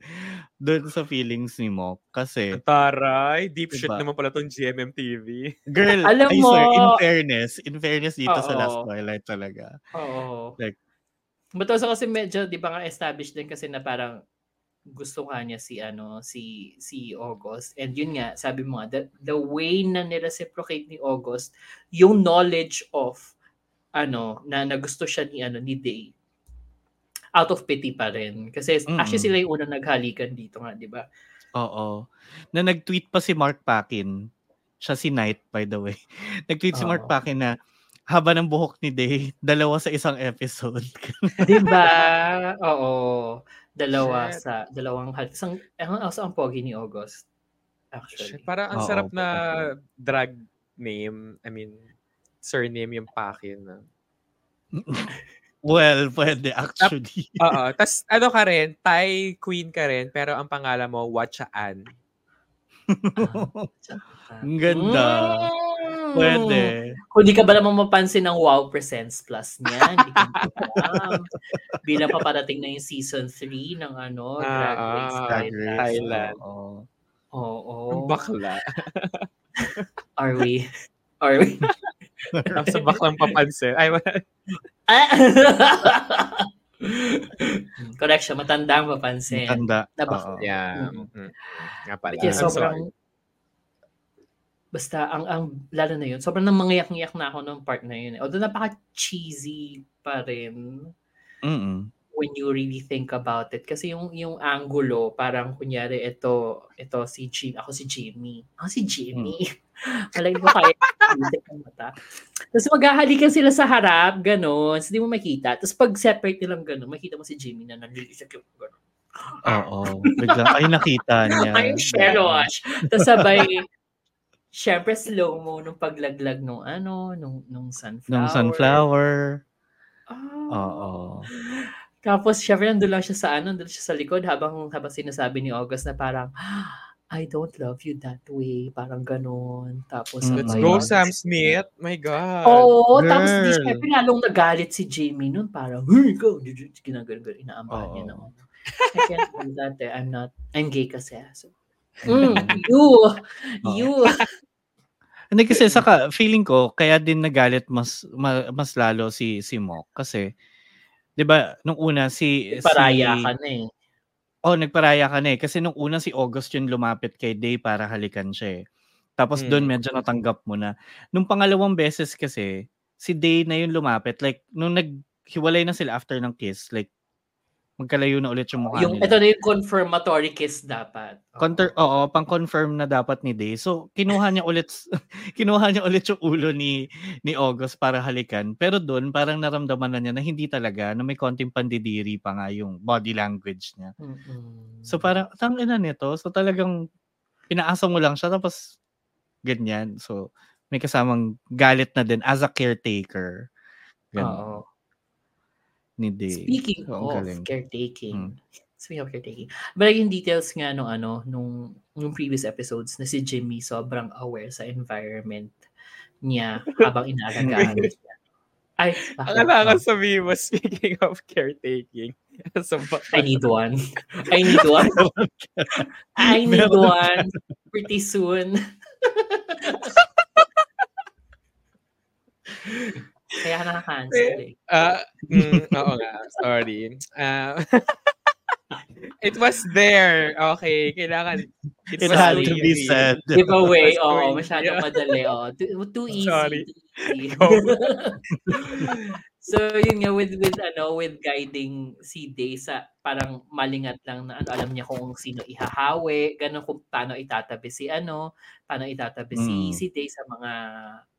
doon sa feelings ni Mok. Kasi, taray. Deep shit Diba? naman pala tong GMMTV. girl, Alam mo- swear, in fairness, in fairness dito sa Oo. Last Twilight talaga. Oo. Like- But also kasi medyo, di ba nga established din kasi na parang gusto nga niya si ano si si August and yun nga sabi mo nga the, the way na nireciprocate ni August yung knowledge of ano na nagusto siya ni ano ni Day out of pity pa rin kasi Mm-mm. actually sila yung unang naghalikan dito nga di ba Oo. Na nag-tweet pa si Mark Pakin. Siya si Knight, by the way. Nag-tweet si Mark Oo. Pakin na haba ng buhok ni Day, dalawa sa isang episode. di ba oo dalawa Shit. sa dalawang hal isang ang also ang pogi ni August actually Shit, Parang ang Oo, sarap na drag name. I mean, surname yung Pakin. ah. well, pwede actually. Oo. Tapos ano ka rin, Thai queen ka rin, pero ang pangalan mo, Watchaan. Ang ganda. Mm. Pwede. Kung di ka ba naman mapansin ng Wow Presents Plus niya, hindi ka alam. Bilang paparating na yung season 3 ng ano, Drag Ah, Race ah, Drag Thailand. Race, Thailand. oo. Oo. Ang bakla. Are we? Are we? sa baklang papansin. Ay. Ah! Correction, matanda ang mapansin. Tanda. Nabak- Oo. Yeah. Mm. mm. Nga pala. Sorry. sobrang basta ang ang lalo na yun, sobrang nang mangiyak-ngiyak na ako nung part na yun. eh. Although napaka-cheesy pa rin Mm-mm. when you really think about it. Kasi yung yung angulo, parang kunyari, ito, ito si Jim, ako si Jimmy. Ako si Jimmy. Malay ko kaya isip ng mata. Tapos maghahalikan sila sa harap, gano'n. So, di mo makita. Tapos pag separate nilang gano'n, makita mo si Jimmy na nalilisik yung gano'n. Oo. Biglang, ay nakita niya. Ay, Sherosh. Tapos sabay, syempre slow-mo nung paglaglag nung ano, nung, nung sunflower. Nung sunflower. Ah. Oo. Tapos, syempre, nandun lang siya sa ano, nandun siya sa likod habang, habang sinasabi ni August na parang, I don't love you that way. Parang ganun. Tapos, Mm. Let's sabay- go, Sam Smith. My God. Oo, tapos di Girl. syempre lalong nagalit si Jamie nun. Parang, hey, go! Ginagano, inaambahan niya Oo. naman. I can't do that eh. I'm not, I'm gay kasi. So, mm, you, you. Hindi kasi saka feeling ko kaya din nagalit mas ma- mas lalo si si Mok kasi 'di ba nung una si Paraya si, ka na eh. Oh, nagparaya ka na eh kasi nung una si August yung lumapit kay Day para halikan siya eh. Tapos Mm. doon medyo natanggap mo na. Nung pangalawang beses kasi si Day na yung lumapit like nung naghiwalay na sila after ng kiss like magkalayo na ulit yung mukha Yung, nila. ito na yung confirmatory kiss dapat. Oo. Counter, oo, pang-confirm na dapat ni Day. So, kinuha niya ulit kinuha niya ulit yung ulo ni ni August para halikan. Pero doon parang naramdaman na niya na hindi talaga, na may konting pandidiri pa nga yung body language niya. Mm-mm. So parang tangina nito. So talagang pinaasa mo lang siya tapos ganyan. So may kasamang galit na din as a caretaker. Ganun, Oo. Ni Day. Speaking So, of galing. caretaking, Mm. speaking of caretaking, but yung details nga nung ano, nung, nung previous episodes na si Jimmy sobrang aware sa environment niya habang inaalagaan siya. Ay, bakit? Akala ko sabihin mo, speaking of caretaking. so, I need one. I need one. I need one. Pretty soon. Kaya nakaka-cancel eh. Ah, mm, oo nga. Sorry. Ah, it was there. Okay. Kailangan. It was had to be said. Giveaway, Sorry. oo, masyadong Yeah. madali. Oh. Too, too easy. Sorry. Too easy. So, yun nga, with, with, ano, with guiding si Day sa parang malingat lang na ano, alam niya kung sino ihahawi, ganun kung paano itatabi si ano, paano itatabi si, Mm. si Day sa mga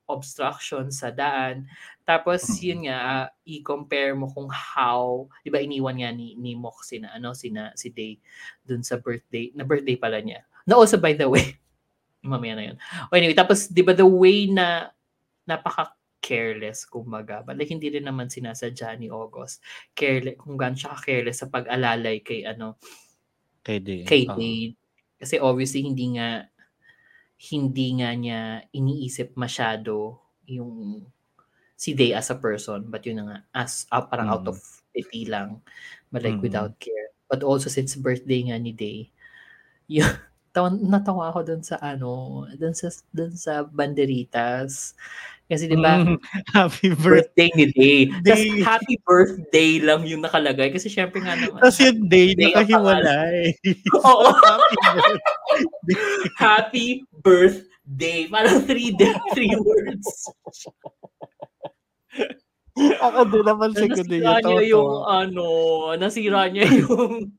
obstruction sa daan. Tapos, Mm. yun nga, ah, i-compare mo kung how, di ba iniwan nga ni, ni Mok sina, ano, sina, si Day dun sa birthday, na birthday pala niya. Na also, by the way, mamaya na yun. O anyway, tapos, di ba the way na napaka careless, kumbaga. But like, hindi rin naman sinasadya ni August. Careless, kung gaano siya careless sa pag-alalay kay, ano, Kay Day. kay Oo. Dade. Kasi obviously, hindi nga, hindi nga niya iniisip masyado yung si Day as a person. But yun na nga, as, ah, parang out Mm. of pity lang. But like, Mm. without care. But also, since birthday nga ni Day, yun, tawa, natawa ako dun sa ano, dun sa, dun sa banderitas. Kasi di ba, Mm, Happy birthday. birthday ni Day. Tapos Day. happy birthday lang yung nakalagay. Kasi syempre nga naman. Tapos yung day, Day nakahiwalay. Oo. Happy birthday. happy birthday. Parang three, day- three words. Ako din naman Na siguro nasira niya yung ano, nasira niya yung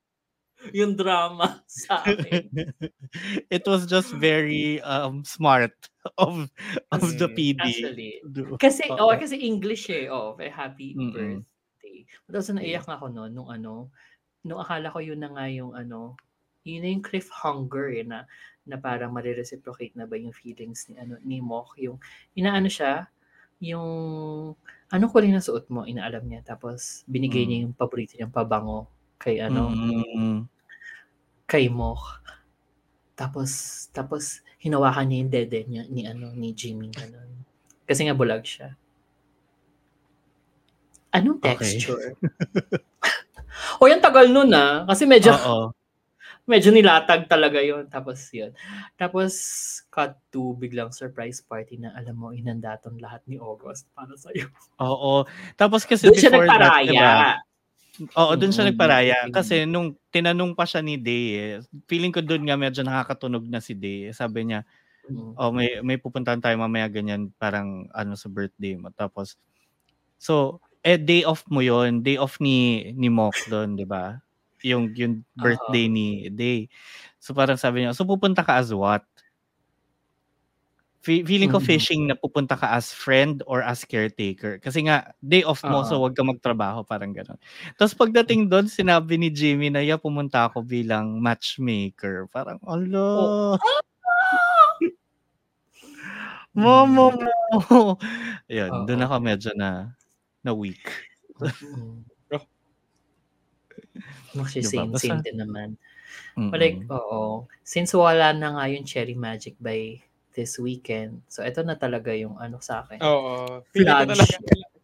yung drama sa akin. It was just very um smart of of the Mm, PD. Actually. Kasi, Oo. oh, kasi English eh. Oh, very happy Mm-mm. birthday. But also naiyak nga ako noon nung ano, nung akala ko yun na nga yung ano, yun na yung cliffhanger eh, na, na parang marireciprocate na ba yung feelings ni ano ni Mok yung inaano siya yung ano ko rin suot mo inaalam niya tapos binigay Mm. niya yung paborito niyang pabango kay ano Mm, kay Mok tapos tapos hinawakan niya yung dede niya ni ano ni Jimmy ganun. Kasi nga bulag siya. Anong Okay. texture? O yung tagal nun ah. Kasi medyo Oo. medyo nilatag talaga yon tapos yun. Tapos cut to biglang surprise party na alam mo inandaton lahat ni August para sa iyo Oo. Tapos kasi doon siya before that, nagparaya. diba? Oo, doon siya Mm, nagparaya. Kasi nung tinanong pa siya ni Day, eh, feeling ko doon nga medyo nakakatunog na si Day. Sabi niya, Mm. oh, may, may pupuntahan tayo mamaya ganyan, parang ano sa birthday mo. Tapos, so, eh, day off mo yon Day off ni, ni Mok doon, di ba? Yung, yung birthday ni Day. So, parang sabi niya, so pupunta ka as what? Fe- feeling ko Mhm. fishing na pupunta ka as friend or as caretaker. Kasi nga, day off mo, so Oo. wag ka magtrabaho, parang gano'n. Tapos pagdating doon, sinabi ni Jimmy na, yeah, pumunta ako bilang matchmaker. Parang, alo, mama mo. Ayun, doon Oo. ako medyo na, na weak. Mm. Oh. Actually, Diba? same, same din naman. Mm-mm. But like, oo. Since wala na nga yung Cherry Magic by this weekend, so ito na talaga yung ano sa akin. Oo. Feeling ko talaga,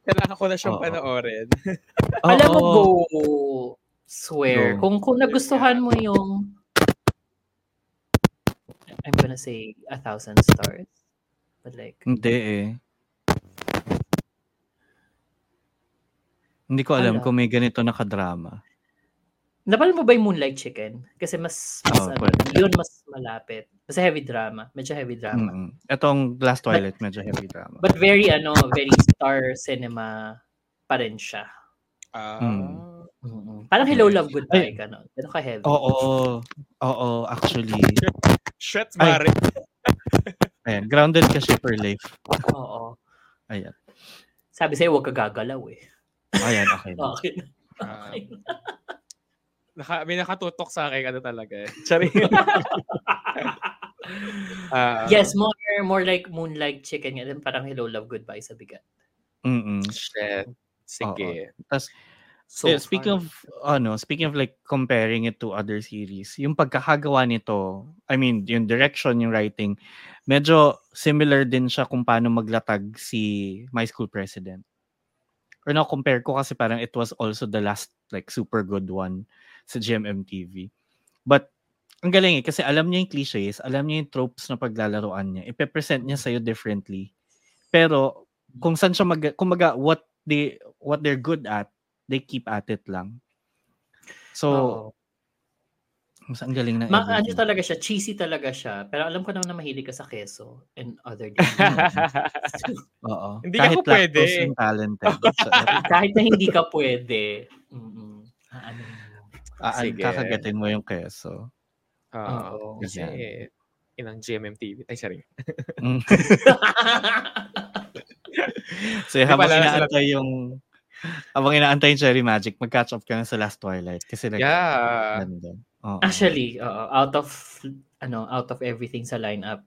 kailangan ko na siyang Oo. panoorin. Alam mo, go. Swear. Go. Kung, kung nagustuhan mo yung I'm gonna say a thousand stars. But like, Hindi eh. Hindi ko alam Ala. kung may ganito na napal mo ba yung Moonlight Chicken? Kasi mas, mas Oo, ano, pwede. yun mas malapit. Mas heavy drama. Medyo heavy drama. Mm-mm. Etong Last Twilight, medyo heavy drama. But very, ano, very star cinema pa rin siya. Ah. Mm. Mm-mm. Parang Hello Love Goodbye, gano'n. Ganun ka heavy. Oo. Oo, actually. Shit, Ay. Mare. Ayan, grounded ka shipper life. Oo. Ayan. Sabi sa'yo, huwag ka gagalaw eh. Ayan, okay. na. Okay. Ah, naka, may nakatutok sa akin ano talaga eh. Sorry. Ah, yes, more more like Moonlight Chicken. Yan, parang Hello Love Goodbye sa bigat. Mm-mm. Shit. Sige. Tapos, So eh, speaking far. of, ano, speaking of like comparing it to other series, yung pagkakagawa nito, I mean, yung direction, yung writing, medyo similar din siya kung paano maglatag si My School President. or na-compare ko kasi parang it was also the last like super good one sa GMMTV. But ang galing eh, kasi alam niya yung cliches, alam niya yung tropes na paglalaroan niya. Ipe-present niya sa'yo differently. Pero kung saan siya mag, kumaga, what they, what they're good at, they keep at it lang. So, mas ang galing ng Ma- ano talaga siya, cheesy talaga siya. Pero alam ko naman na mahilig ka sa keso and other things. Oo. Hindi Kahit ako pwede. Kahit na hindi ka pwede. Mm-mm. Ah, ano. Ah, Sige. kakagatin mo yung keso. Oo. Kasi, inang GMMTV. Ay, sorry. Mm. so, Di habang pala, inaantay yung habang inaantay yung Cherry Magic, mag-catch up ka na sa Last Twilight. Kasi like, Yeah. ganda. Oo. Actually, oo, out of ano, out of everything sa lineup.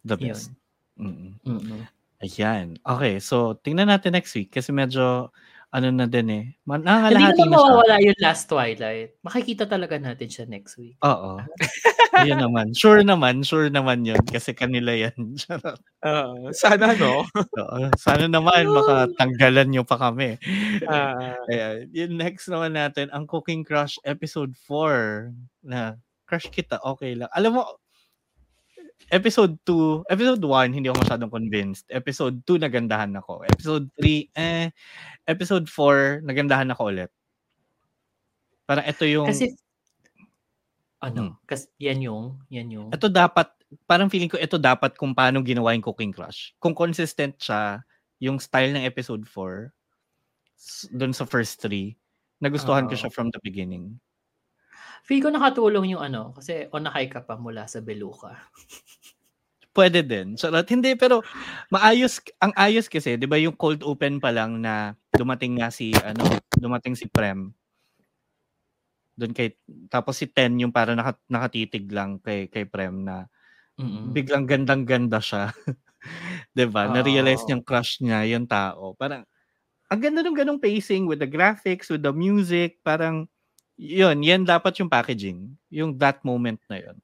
the Yun. best. Mm-mm. Mm-mm. Ayan. Okay, so tingnan natin next week kasi medyo ano na din eh. Man, Hindi naman na mawawala yung last Twilight. Makikita talaga natin siya next week. Oo. Ayun naman. Sure naman. Sure naman yun. Kasi kanila yan. Oo. sana, no? Oo. Sana naman makatanggalan nyo pa kami. Ah, Kaya, yung next naman natin, ang Cooking Crush episode 4 na crush kita, okay lang. Alam mo, episode 2, episode 1, hindi ako masyadong convinced. Episode 2, nagandahan ako. Episode 3, eh. Episode 4, nagandahan ako ulit. Parang ito yung, Kasi Hmm. ano, kasi yan yung, yan yung. ito dapat, parang feeling ko ito dapat kung paano ginawa yung Cooking Crush. Kung consistent siya, yung style ng episode 4, s- dun sa first 3, nagustuhan ko Oo. siya from the beginning. Feel ko nakatulong yung ano, kasi onakay ka pa mula sa Beluca. Pwede din. Charot. Hindi, pero maayos, ang ayos kasi, di ba yung cold open pa lang na dumating nga si, ano, dumating si Prem. Doon kay, tapos si Ten yung para naka, nakatitig lang kay, kay Prem na Mm-mm. biglang gandang-ganda siya. 'Di ba? Oo. Na-realize niyang crush niya yung tao. Parang ang ganda ng ganung pacing with the graphics, with the music, parang yun, yan dapat yung packaging. Yung that moment na yun.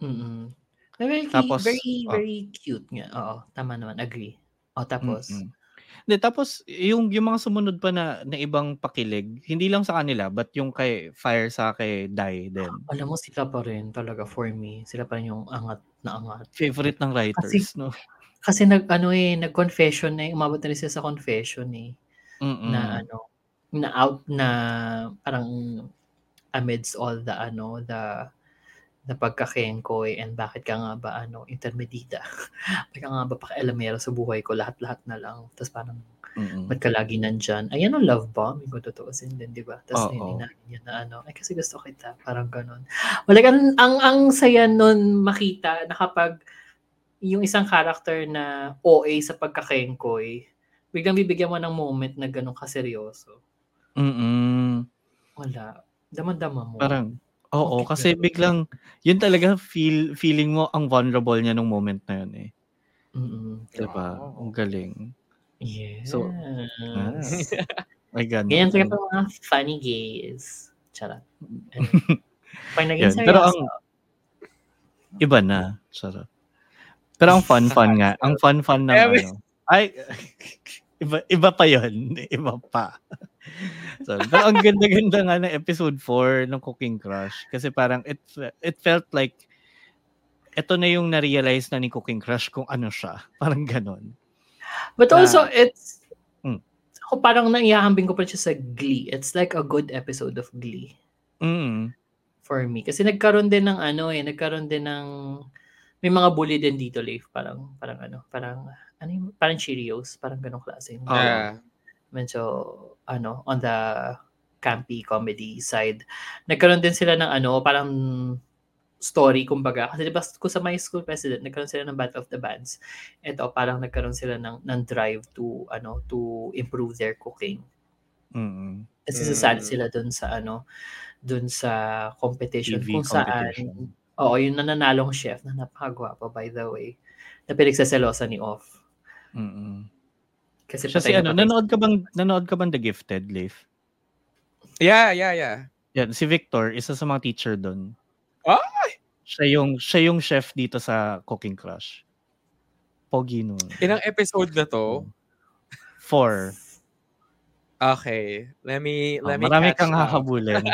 Mm-mm. Very, Tapos, very, oh. very cute nga. Oo, tama naman. Agree. O, tapos, Mm-mm. Hindi, tapos yung yung mga sumunod pa na, na ibang pakilig, hindi lang sa kanila, but yung kay Fire sa kay Dai din. alam mo, sila pa rin talaga for me. Sila pa rin yung angat na angat. Favorite ng writers, no? Kasi nag, ano eh, nag-confession na eh. Umabot na rin sila sa confession eh. Mm-mm. Na ano, na out na parang amidst all the ano, the na pagkakengkoy and bakit ka nga ba ano, intermedita. bakit ka nga ba pakialamero sa buhay ko, lahat-lahat na lang. Tapos parang, Mm-mm. ba't ka lagi nandyan? Ayan ang love bomb, yung tutuusin din, di ba? Tapos inahin niya na ano, ay kasi gusto kita, parang ganun. Wala ang, ang, ang saya nun makita na kapag yung isang character na OA sa pagkakengkoy, biglang bibigyan mo ng moment na ganun kaseryoso. Mm-mm. Wala. Daman-dama mo. Parang, oo, Okay, kasi ganun. biglang, yun talaga feel, feeling mo ang vulnerable niya nung moment na yun eh. Mm-mm. Diba? Wow. Ang galing. Yes. So, Ah, ay ganun. Ganyan talaga pa mga funny gays. Charot. Pag naging seryoso, Pero ang iba na. Sarap. Pero ang fun-fun nga. Ang fun-fun Eme. ano. Ay, iba, iba pa yon Iba pa. So, pero ang ganda-ganda nga ng episode 4 ng Cooking Crush. Kasi parang it, it felt like ito na yung na-realize na ni Cooking Crush kung ano siya. Parang ganon. But also, it's, Mm. ako parang naihahambing ko pa siya sa Glee. It's like a good episode of Glee Mm. for me. Kasi nagkaroon din ng ano eh, nagkaroon din ng, may mga bully din dito, Leif. Parang, parang ano, parang, ano yung, parang Cheerios, parang ganong klase. Oo. Yeah. Medyo, ano, on the campy comedy side. Nagkaroon din sila ng ano, parang story, kumbaga. Kasi diba, kung sa my school president, nagkaroon sila ng Battle of the Bands. Ito, parang nagkaroon sila ng, ng drive to, ano, to improve their cooking. Mm. Kasi sasali Mm. sila dun sa, ano, dun sa competition. TV kung saan, competition. oo, yung nananalong chef, na napakagwapo, by the way, na pinagsaselosa ni Off. Mm. Kasi Siya si ano, nanood ka bang, nanood ka bang The Gifted, Leif? Yeah, yeah, yeah. Yan, si Victor, isa sa mga teacher doon. Ay! Siya yung, siya yung chef dito sa Cooking Crush. Pogi nun. Ilang episode na to? Four. Okay. Let me, Oh, let me marami catch kang up. hahabulin.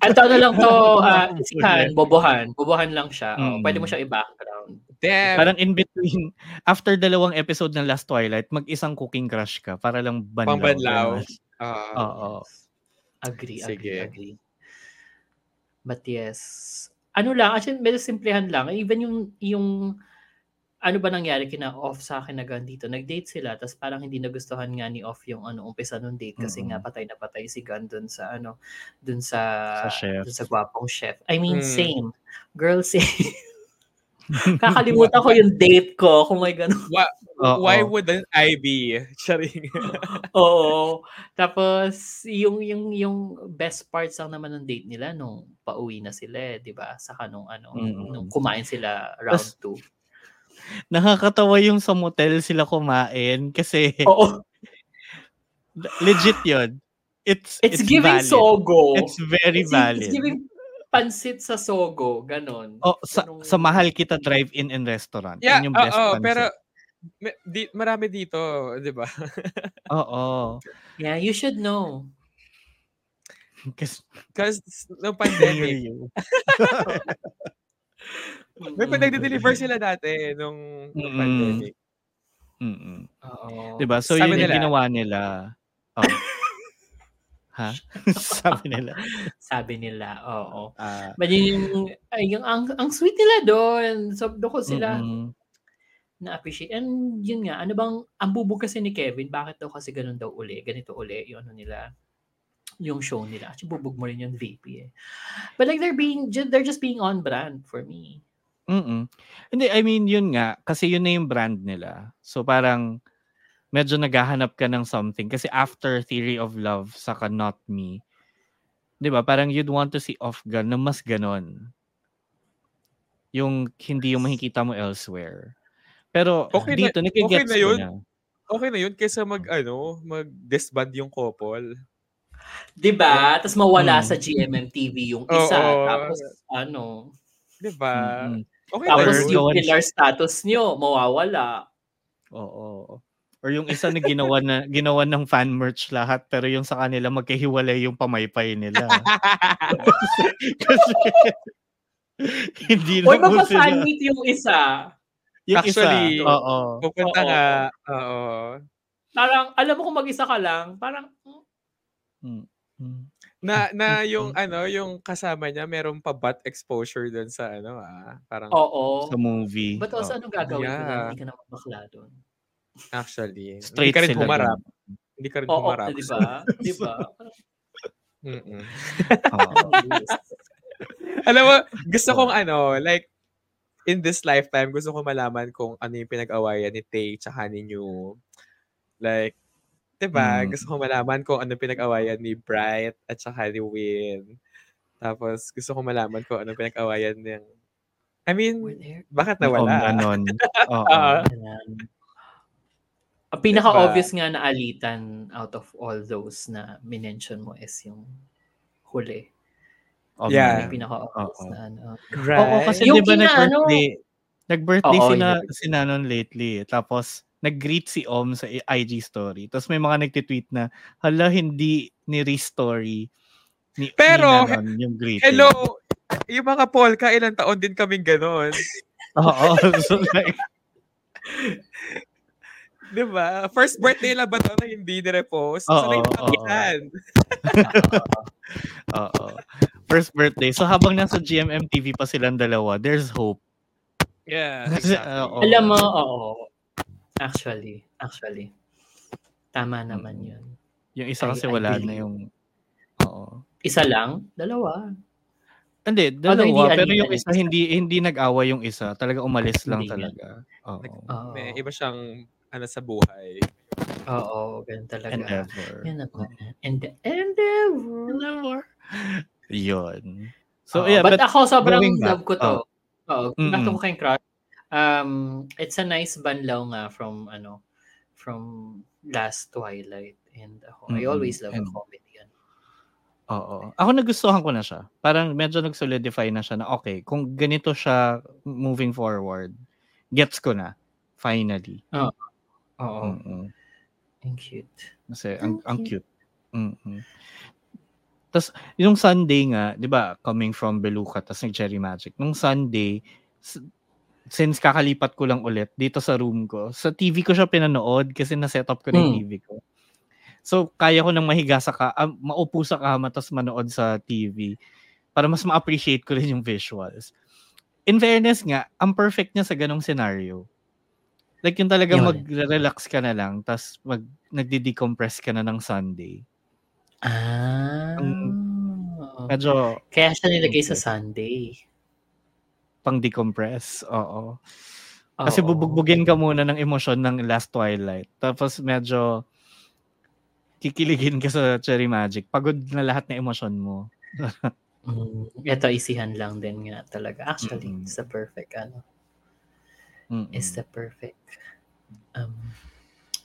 At ano lang to, ah, isihan, bobohan. Bobohan lang siya. Oh, Mm. Pwede mo siya i-background. Damn. Parang in between, after dalawang episode ng Last Twilight, mag-isang cooking crush ka para lang banlaw. Pangbanlaw. ganun. Ah, Oo. Agree, Sige. agree, agree. But yes. Ano lang, actually, medyo simplehan lang. Even yung, yung, ano ba nangyari kina off sa akin na dito? Nag-date sila, tapos parang hindi nagustuhan nga ni off yung ano, umpisa nung date kasi Mm-mm. nga patay na patay si Gun dun sa ano, dun sa, Sa chef. dun sa gwapong chef. I mean, Mm. same. Girl, same. Kakalimutan ko yung date ko kung may ganun. Oo. why wouldn't I be? Charing. Oo. Tapos, yung, yung, yung best parts lang naman ng date nila nung pauwi na sila, eh, di ba? Saka nung, ano, Mm. nung kumain sila round Tas- 2. Nakakatawa yung sa motel sila kumain kasi Oo. legit yun. It's, It's, giving valid. sogo. It's very It's- valid. It's giving pansit sa sogo. Ganon. Oh, sa, Ganong- sa mahal kita drive-in and restaurant. Yeah, Yun yung best oo, pancit. pero may, di, marami dito, di ba? Oo. Yeah, you should know. Kasi Because near pandemic, you. may pag nagde-deliver sila dati nung, nung Mm-mm. pandemic. Mm-mm. Oo. Diba? So, Sabi yun yung nila- ginawa nila. Oh. Ha? Sabi nila. Sabi nila, oo. ah, But yun yung, ay, yung ang, ang sweet nila doon. So, doon ko sila mm-mm. na-appreciate. And yun nga, ano bang, ang bubog kasi ni Kevin, bakit daw kasi ganun daw uli, ganito uli, yung ano nila, yung show nila. Actually, bubog mo rin yung VP eh. But like, they're being, they're just being on brand for me. Mm-mm. Hindi, I mean, yun nga. Kasi yun na yung brand nila. So, parang, medyo naghahanap ka ng something. Kasi after Theory of Love, saka Not Me, di ba, parang you'd want to see off-gun na mas ganon. Yung hindi yung makikita mo elsewhere. Pero Okay na- dito, nakigets okay na yun. na. Okay na yun kaysa mag, ano, mag-disband yung couple. Diba? Tapos mawala Mm. sa GMMTV yung isa. Tapos, ano, Di ba? Mm-mm. Okay tapos na yung pillar status nyo, mawawala. Oo. Or yung isa na ginawa na ginawa ng fan merch lahat pero yung sa kanila magkahiwalay yung pamaypay nila. Kasi hindi na sila. magpa-fan meet yung isa. Yung Actually, isa, oo. Pupunta Oo. nga. Oo. Parang, alam mo kung mag-isa ka lang, parang, hmm, Mm. Na, na yung, ano, yung kasama niya, merong pa butt exposure dun sa, ano, ah. Parang, oo. Sa movie. But also, Oo. anong gagawin ko Yeah. na hindi ka naman bakla doon? Actually. Straight hindi ka rin sila humarap. Hindi ka rin Oo, humarap. di ba? Di ba? Mm-mm. Oo. Alam mo, gusto kong ano, like, in this lifetime, gusto ko malaman kung ano yung pinag-awayan ni Tay tsaka ni New. Like, 'di ba? Mm. Gusto ko malaman kung ano pinag-awayan ni Bright at saka ni Win. Tapos, gusto ko malaman kung ano pinag-awayan ng... I mean, bakit Om nawala? ganon. Oo. Ang pinaka-obvious nga na alitan out of all those na minention mo is yung huli. Om Yeah. Yung pinaka-obvious Oo. na ano. Right? Oo, kasi Yung di ba ano- nag-birthday, nag-birthday Oo, sina, yung- sina nun lately. Tapos, nag-greet si Om sa IG story. Tapos may mga nagtitweet na, hala, hindi ni-restory ni, Pero, ni Nanon yung greeting. Hello! Yung mga Polka, ilang taon din kaming ganon. Oo. so like, Di ba? First birthday lang ba ito na hindi ni-repost? Oo, so, like, oo. First birthday. So habang nasa GMM TV pa silang dalawa, there's hope. Yeah, Kasi, exactly. oo. Alam mo, oo. Actually, actually. Tama naman Mm. yun. Yung isa I- kasi I wala na believe. yung... Oo. Isa lang? Dalawa. Hindi, dalawa. pero alitan yung isa, hindi hindi nag-away yung isa. Talaga umalis lang Hindi talaga. Oo. Oo. May iba siyang ano sa buhay. Oo, ganun talaga. Endeavor. Yan na po. Ende- endeavor. Endeavor. Yun. So, Oo, yeah, but, but, ako sobrang love ko to. Oo, Mm-mm. back to ko kayong crush. Um, it's a nice banlaw nga from ano from last Twilight and ako. I Mm-mm. always love a And- comedy. Yan. oo. Ako nagustuhan ko na siya. Parang medyo nag-solidify na siya na okay, kung ganito siya moving forward, gets ko na. Finally. Oo. Mm-mm. Ang cute. Kasi ang, Ang ang cute. mm Tapos, yung Sunday nga, di ba, coming from Beluca, tapos nag-Cherry Magic. Nung Sunday, since kakalipat ko lang ulit dito sa room ko, sa TV ko siya pinanood kasi na-set up ko na yung Hmm. TV ko. So, kaya ko nang mahiga sa ka, ah, maupo sa kama tapos manood sa TV para mas ma-appreciate ko rin yung visuals. In fairness nga, ang perfect niya sa ganong scenario. Like yung talaga Yun. mag-relax ka na lang tapos mag nagde-decompress ka na ng Sunday. Ah. Medyo Kaya siya nilagay sa Okay. Sunday. pang decompress. Oo. Kasi Oo. bubugbugin ka muna ng emosyon ng Last Twilight. Tapos medyo kikiligin ka sa Cherry Magic. Pagod na lahat ng emosyon mo. Mm, ito isihan lang din nga talaga. Actually, it's the perfect ano. Mm-mm. It's the perfect. Um,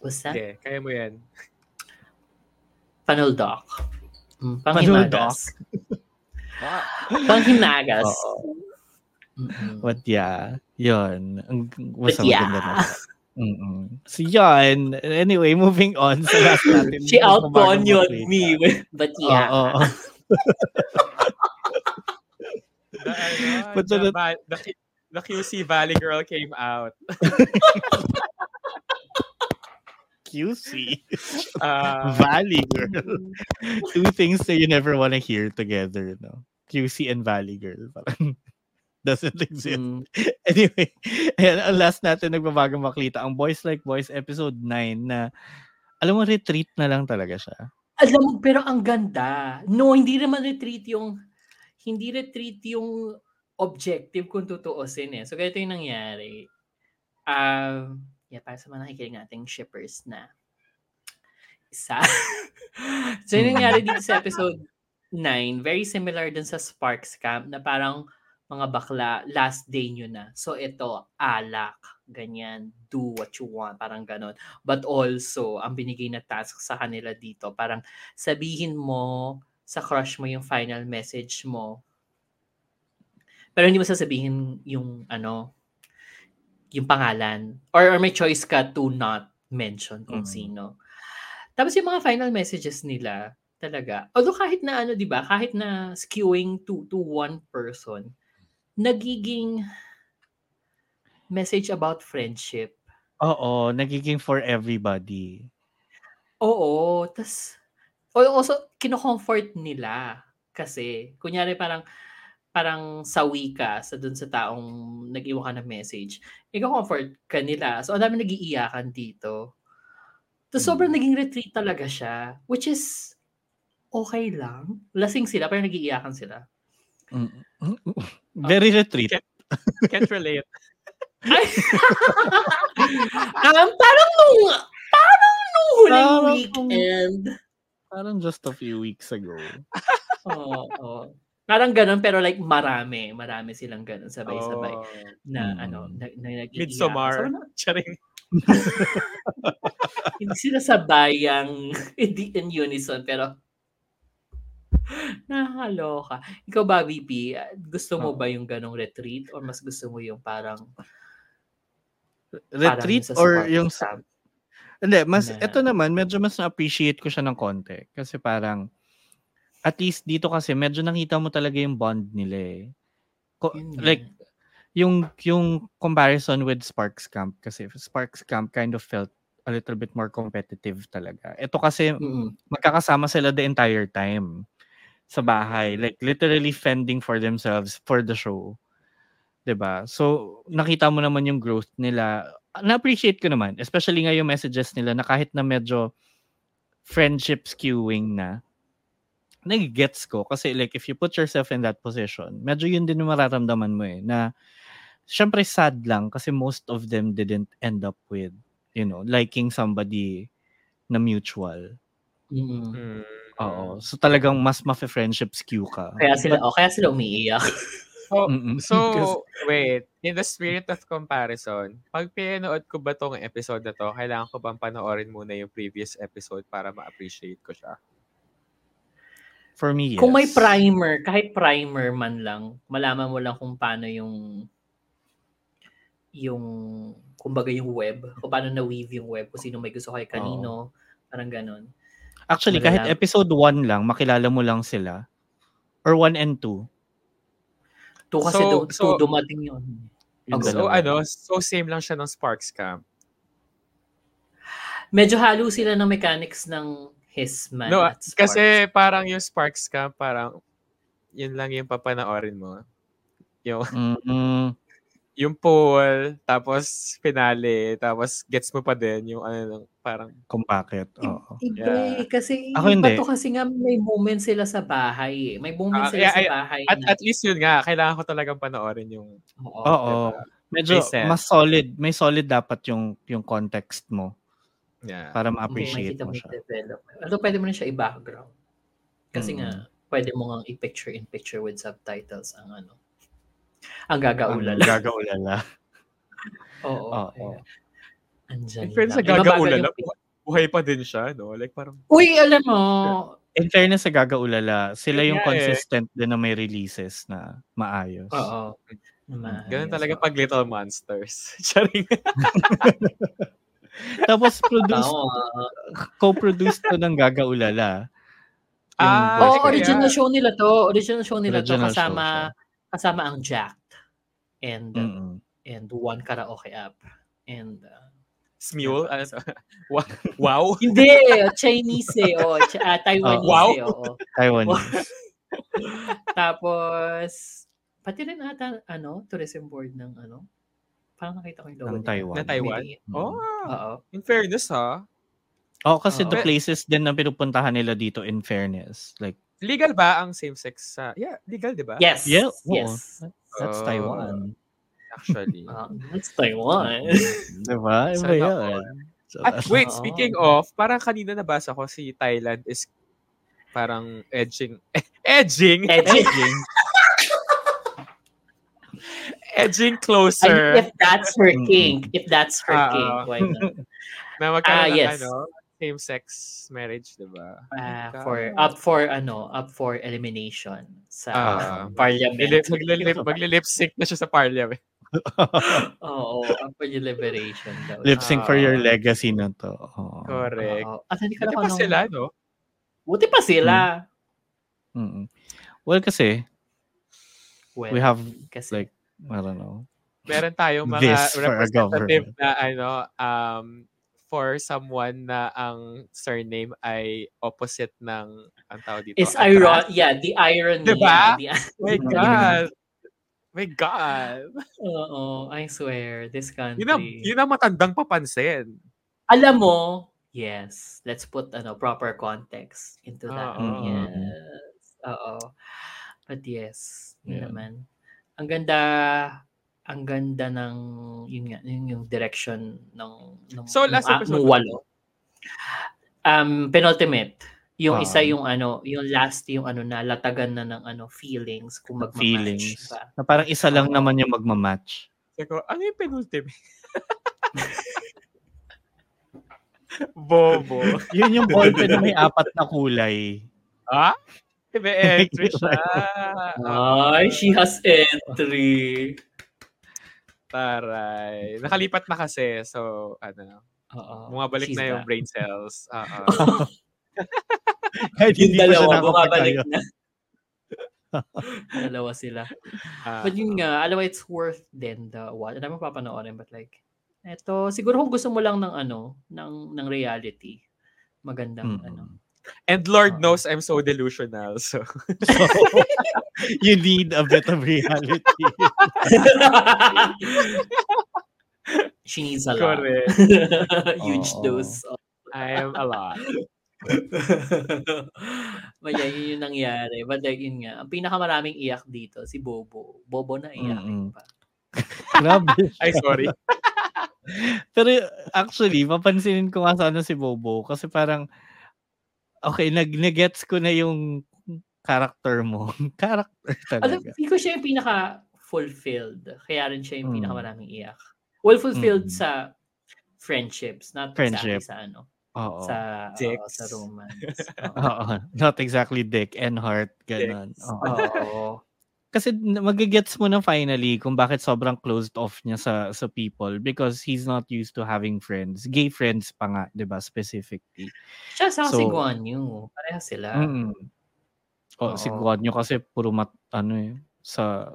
what's that? Sige, kaya mo yan. Panuldoc. Mm, Panuldoc? panghimagas. Panghimagas. Oo. Mm-mm. But yeah, yun. Ang But yeah. na. Mm-mm. So yun. Anyway, moving on sa last natin. She Bago out-ponyon me. with- But yeah. Oo, oo. The, ano, But the, the- the, Q- the QC Valley Girl came out. QC. Uh, Valley Girl. Two things that you never want to hear together, no? QC and Valley Girl. Parang doesn't exist. Mm. Anyway, ayan, ang last natin nagbabagang maklita, ang Boys Like Boys episode 9 na, alam mo, retreat na lang talaga siya. Alam mo, pero ang ganda. No, hindi naman retreat yung hindi retreat yung objective kung tutuusin eh. So, ganito yung nangyari. Um, yeah, para sa mga nakikinig nating shippers na isa. so, yung nangyari dito sa episode 9, very similar dun sa Sparks Camp na parang mga bakla, last day nyo na. So, ito, alak, ganyan, do what you want, parang ganon. But also, ang binigay na task sa kanila dito, parang sabihin mo sa crush mo yung final message mo. Pero hindi mo sasabihin yung ano, yung pangalan. Or, or may choice ka to not mention kung Mm. sino. Tapos yung mga final messages nila, talaga. Although kahit na ano, 'di ba? Kahit na skewing to to one person, nagiging message about friendship. Oo, nagiging for everybody. Oo, tas also kino-comfort nila kasi kunyari parang parang sawi ka sa dun sa taong nag-iwan ka ng message. Iko-comfort ka nila. So, ang dami nagiiyakan dito. Mm. sobrang naging retreat talaga siya. Which is, okay lang. Lasing sila, pero nagiiyakan sila. Mm. Very retreat. can't relate. Ay! um, parang nung, parang nung huling Parang weekend. Parang just a few weeks ago. Oo, oo. Parang ganun, pero like marami. Marami silang ganun, sabay-sabay. Oh, Na Mm. ano, na, na nag-iiyakan. Midsommar. So, na- charing. hindi sila sabayang hindi in unison, pero nakakaloka. Ikaw ba, VP, gusto mo Oo. ba yung ganong retreat or mas gusto mo yung parang Retreat parang or yung Camp? Hindi, mas Na- ito naman medyo mas na-appreciate ko siya ng konti kasi parang at least dito kasi medyo nakita mo talaga yung bond nila eh. Ko- like yung yung comparison with Sparks Camp kasi Sparks Camp kind of felt a little bit more competitive talaga. Ito kasi Mm-mm. magkakasama sila the entire time sa bahay. Like literally fending for themselves for the show. 'Di ba? So nakita mo naman yung growth nila. Na-appreciate ko naman, especially nga yung messages nila na kahit na medyo friendship skewing na, nag-gets ko. Kasi like, if you put yourself in that position, medyo yun din yung mararamdaman mo eh, na syempre sad lang kasi most of them didn't end up with, you know, liking somebody na mutual. Mm. Oo. So talagang mas ma-friendship skew ka. Kaya sila, oh, kaya sila umiiyak. So, so, wait. In the spirit of comparison, pag pinanood ko ba tong episode na to, kailangan ko bang panoorin muna yung previous episode para ma-appreciate ko siya? For me, yes. Kung may primer, kahit primer man lang, malaman mo lang kung paano yung yung kumbaga yung web, kung paano na-weave yung web, kung sino may gusto kay kanino, Parang ganun. Actually, kahit Malalaman. episode 1 lang, makilala mo lang sila. Or 1 and 2. Two kasi So- do, so- two dumating yun. Yung Okay. So dalawa. ano, so same lang siya ng Sparks Camp. Medyo halo sila ng mechanics ng Hisman No, at Sparks. kasi parang yung Sparks Camp, parang yun lang yung papanoorin mo. Yung, Mm-mm. yung pool, tapos finale, tapos gets mo pa din yung ano, lang, parang Kung bakit. Oo. Iba Yeah. eh, kasi Ako hindi. to kasi nga may moment sila sa bahay. eh. May moment Ah, sila yeah, sa ay- bahay. at, na, at least yun nga, kailangan ko talagang panoorin yung oo. Oo. diba? Medyo mas solid. May solid dapat yung yung context mo Yeah. para ma-appreciate mo siya. Although pwede mo rin siya i-background. Kasi Mm. nga, pwede mo nga i-picture in picture with subtitles ang ano. Ang gagaulala. Ang Gagaulala. Oo. Oo. kaya, Andyan In fairness sa gagaulala, yung- buhay- pa din siya, no? Like parang, Uy, alam mo, In fairness sa Gagaulala, sila Yun yung eh. consistent din na may releases na maayos. oo. Naman, ganun yes, talaga pag Little Monsters. Charing. Tapos produced, co-produced to ng Gagaulala. Yung Ah, kaya- original show nila to. Original show nila Original to show kasama siya. kasama ang Jacked and Mm-mm. and one karaoke app. And uh, Smule? Ano to? Wow! hindi, Chinese eh. Oh, Ch- ah, Taiwanese Wow. eh. Oo. Taiwanese. Tapos, pati rin ata, ano, tourism board ng ano, parang nakita ko yung logo Ng. Taiwan. Na Taiwan? Mm. Oh, Oo. in fairness ha. Oh, kasi Oo. the places din na pinupuntahan nila dito in fairness. Like, Legal ba ang same-sex sa... Yeah, legal, di ba? Yes. Yeah. Yes. that's Oh. Taiwan. Actually. Uh, that's Taiwan. diba? Iba Sana yun. So, At wait, speaking of, parang kanina nabasa ko si Thailand is parang edging. edging? Edging. edging Ay, closer. if that's her Mm-mm. if that's her kink, ah. why not? na magkaroon Ah, yes. ano, same-sex marriage, di ba? Ah, for up for ano, up for elimination sa Ah. parliament. Maglilip, maglilip, maglilip sync na siya sa parliament. Oo, up for your liberation daw. Lip sync for your legacy na to. Oo. Correct. Oo. At hindi ka Buti pa nung- sila, no? Buti pa sila. Mm-mm. Well, kasi, Well, we have, kasi like, I don't know. Meron tayong mga This representative na ano, um, for someone na ang surname ay opposite ng ang tawag dito. is atras. iron yeah, the irony. Diba? yeah, the- My God. My God. Oo, I swear, this country. Yun ang, yun ang matandang papansin. Alam mo, yes, let's put ano proper context into that. Oo. Yes. Oo. But yes, yun Yeah. naman. Ang ganda ang ganda ng yun nga yun yung direction ng ng So, last ng, ah, episode ng walo. Um penultimate. Yung Ah. isa yung ano, yung last yung ano na latagan na ng ano feelings kung magma-match Feelings. ba. Na parang isa lang Oo. naman yung magmamatch. Sabi ko, ano yung penultimate? Bobo. Yun yung ballpen na may apat na kulay. Ha? Ibe entry siya. Ay, she has entry. Taray. Nakalipat na kasi. So, ano, Oo. bumabalik she's na yung back. brain cells. Oo. Kahit yung hindi pa siya dalawa, bumabalik na. dalawa sila. Ah, But yun nga, alam mo, it's worth din the what. Alam mo, papanoorin, but like, eto, siguro kung gusto mo lang ng ano, ng, ng reality, magandang Mm. ano. And Lord Oo. knows I'm so delusional. So, So, you need a bit of reality. She needs a lot. Huge Oo. dose. of- I am a lot. Maya, yun yung nangyari. But like, yun nga, ang pinakamaraming iyak dito, si Bobo. Bobo na iyak Mm-mm. pa. Grabe. Ay, sorry. Pero actually, papansinin ko nga sana si Bobo kasi parang okay, nag negets ko na yung character mo. character Alam, talaga. feel ko siya yung pinaka-fulfilled. Kaya rin siya yung Mm. pinakamaraming iyak. Well, fulfilled Mm. sa friendships, not Friendship. exactly sa ano, Oo. sa, oo, Dicks. sa romance. Oo. Not exactly dick and heart. Ganon. Dicks. Oo. Kasi magigets mo na finally kung bakit sobrang closed off niya sa sa people because he's not used to having friends. Gay friends pa nga, 'di ba, specifically. Siya sa si So- Guan Yu. Pareha sila. Mm. Oh, si. Guan Yu kasi puro mat, ano eh, sa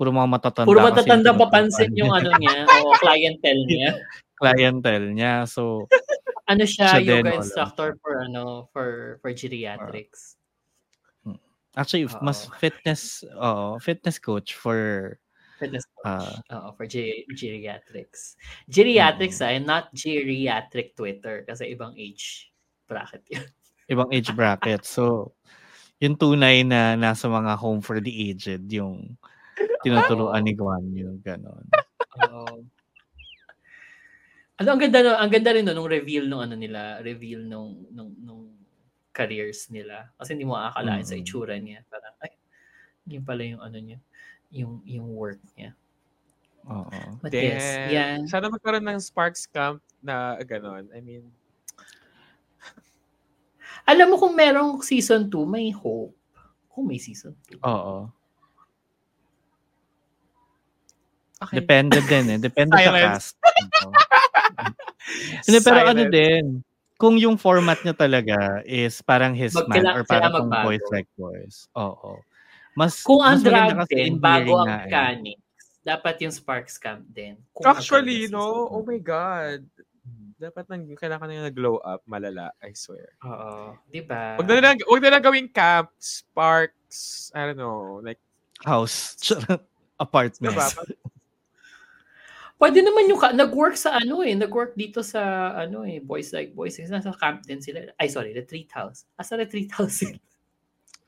puro mga matatanda. Puro matatanda papansin yung ano niya, o clientele niya. clientele niya. So, Ano siya, Siya yoga instructor for ano, for for geriatrics. Actually, Oo. mas fitness, oh, fitness coach for, Fitness coach. Ah. Oo, for ge- geriatrics. Geriatrics ay not geriatric Twitter kasi ibang age bracket yun. ibang age bracket. So, yung tunay na nasa mga home for the aged, yung tinuturuan ni Guan Yu, ganon. Oo. Ano ang ganda no, ang ganda rin no, nung reveal nung ano nila, reveal nung nung nung careers nila. Kasi hindi mo aakalain sa Mm. itsura niya. Parang ay, yun pala yung ano niya, yung yung work niya. Oo. But Then, yes, yan. Sana magkaroon ng Sparks Camp na gano'n. I mean, Alam mo kung merong season 2, may hope. Kung may season 2. Oo. okay. Depende din eh. Depende sa cast. Hindi, pero ano din, kung yung format niya talaga is parang his Mag- man or parang magbago. boys like boys. Oo. Mas, Kung ang mas drag kasi din, bago ang eh. mechanics, dapat yung Sparks Camp din. Kung Actually, no? season Oh my God. Dapat nang, kailangan na nag-glow up, malala, I swear. Oo. Di ba? Huwag na lang, huwag na lang gawing camp, sparks, I don't know, like, House. Apartment. diba? Pwede naman yung, ka- nag-work sa ano eh, nag-work dito sa ano eh, Boys Like Boys. Kasi nasa camp din sila. Ay, sorry, Retreat House. Asa Retreat House sila?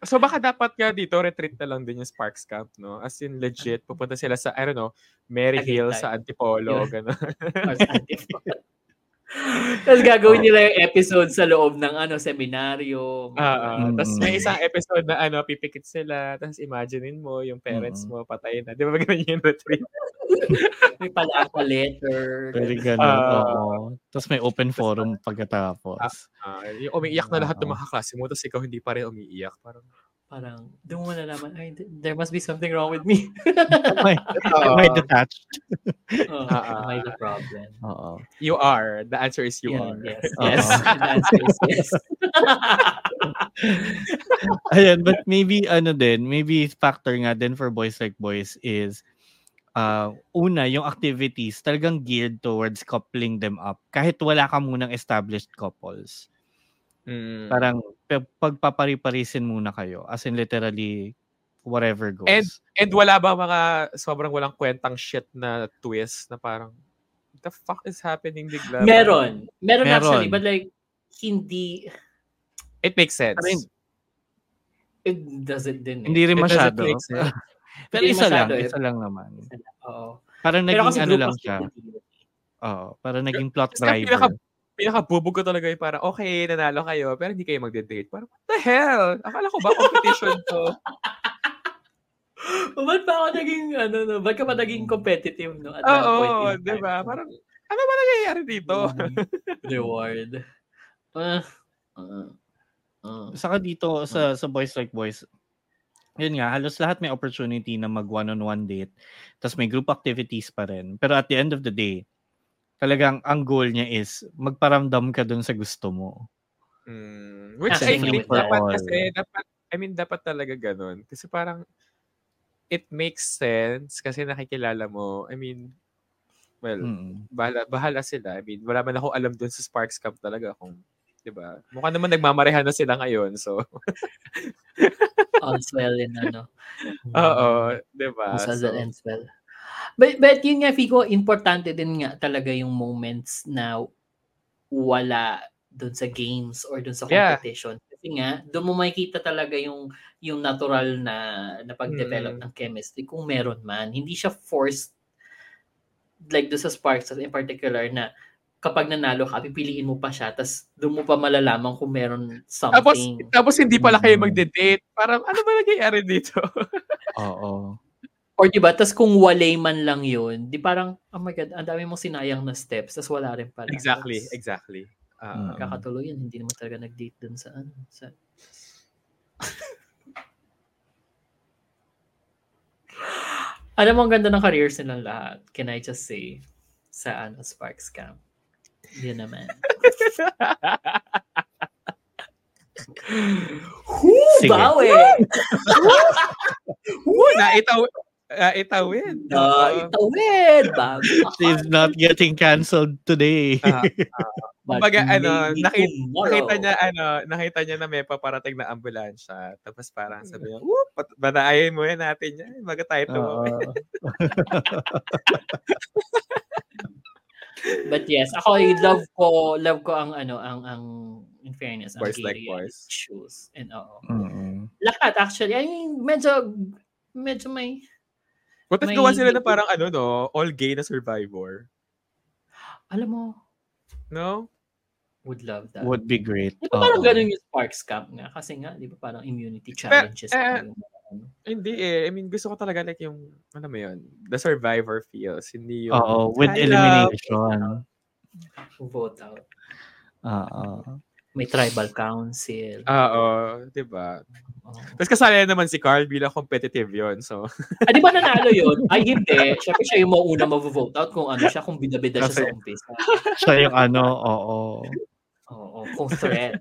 So baka dapat nga dito, retreat na lang din yung Sparks Camp, no? As in, legit, pupunta sila sa, I don't know, Mary Hill sa Antipolo, gano'n. Or sa Antipolo. Tapos gagawin nila yung episode sa loob ng ano seminaryo. Ah, Mm. Tapos may isang episode na ano, pipikit sila, tapos imaginein mo, yung parents Mm. mo, patay na. Di ba ganun yung retreat? May pala letter. Very ganun. Ah. oo. Tapos may open forum pagkatapos. Ah, yung umiiyak na lahat ng Oo. mga kaklase mo, tapos ikaw hindi pa rin umiiyak. Parang, Parang, doon mo nalaman, ay, th- there must be something wrong with me. may, may detached. oh, Ah, ah. may the problem. Oo. you are. The answer is you Yeah, are. yes, Oo. yes. The answer is yes. Ayan, but maybe ano din, maybe factor nga din for boys like boys is uh, una, yung activities talagang geared towards coupling them up. Kahit wala ka munang established couples. Mm. Parang pagpapari-parisin muna kayo. As in literally, whatever goes. And- And wala ba mga sobrang walang kwentang shit na twist na parang, what the fuck is happening bigla? Meron. Meron. Meron. actually, but like, hindi, It makes sense. I mean, it doesn't din. eh. hindi rin It doesn't masyado. make sense. Pero isa lang, masyado eh. isa lang naman. Oo. Parang naging ano lang siya. Oo, parang naging plot driver. Pinaka-bubog ko talaga yung parang, okay, nanalo kayo, pero hindi kayo magde-date. Parang, what the hell? Akala ko ba competition to? Ba't pa ako naging, ano, no? Ba't ka pa naging competitive, no? At Oo, point in di ba? Parang, ano ba nangyayari dito? Reward. Uh, uh, uh. Saka dito sa sa Boys Like Boys, yun nga, halos lahat may opportunity na mag one-on-one date. Tapos may group activities pa rin. Pero at the end of the day, talagang ang goal niya is magparamdam ka dun sa gusto mo. Mm, which I think dapat all. kasi, dapat, I mean, dapat talaga ganun. Kasi parang, it makes sense kasi nakikilala mo. I mean, well, Mm. bahala, bahala sila. I mean, wala man ako alam dun sa Sparks Camp talaga kung, di ba? Mukha naman nagmamarehan na sila ngayon, so, All's well in ano. oo, di ba? So, ends well. But, but yun nga, Fico, importante din nga talaga yung moments na wala doon sa games or doon sa Yeah. competition. Kasi nga, doon mo makikita talaga yung yung natural na na pag-develop Mm. ng chemistry kung meron man. Hindi siya forced like doon sa Sparks in particular na kapag nanalo ka, pipiliin mo pa siya, tapos doon mo pa malalaman kung meron tapos, something. tapos hindi pala kayo Mm. magde-date. Parang, ano ba nangyayari dito? Oo. Or di ba, tas kung walay man lang yun, di parang, oh my God, ang dami mong sinayang na steps, tas wala rin pala. exactly, Tas, exactly. Ah, Mm. Kakatuloy yan, hindi naman talaga nag-date dun sa ano. Sa... Alam mo, ang ganda ng careers nilang lahat. Can I just say, sa ano, Sparks Camp. Yun naman. Hoo, Sige. bawi! Woo, naitaw, naitawid. Uh, itawid! Bago. She's not getting canceled today. Ah, But Kumbaga, ano, nakita, tomorrow. nakita niya, ano, nakita niya na may paparating na ambulansya. Tapos parang sabi niya, whoop, banaayin mo yan natin yan. Baga tayo Oo. tumawid. But yes, ako I love ko, love ko ang ano, ang ang in fairness, ang Boys like boys. shoes. And oo. Mm-mm. Lahat actually. I mean, medyo medyo may What if May- gawa sila na parang ano, no? All gay na survivor. alam mo, No? would love that. Would be great. Di ba parang Oo. ganun yung Sparks Camp nga? Kasi nga, di ba parang immunity challenges. eh, yung mga ano. Hindi eh. I mean, gusto ko talaga like yung, ano mo yun, the survivor feels. Hindi yung, Oo, with elimination. vote out. Oo. May tribal council. Oo, di ba? Oo. Tapos kasali naman si Carl bilang competitive yon So, Ah, di ba nanalo yun? Ay, hindi. Siyempre siya yung mauuna mag-vote out kung ano siya, kung bida-bida siya sa Kasi- umpisa. Siya yung ano, oo. Oo, kung threat.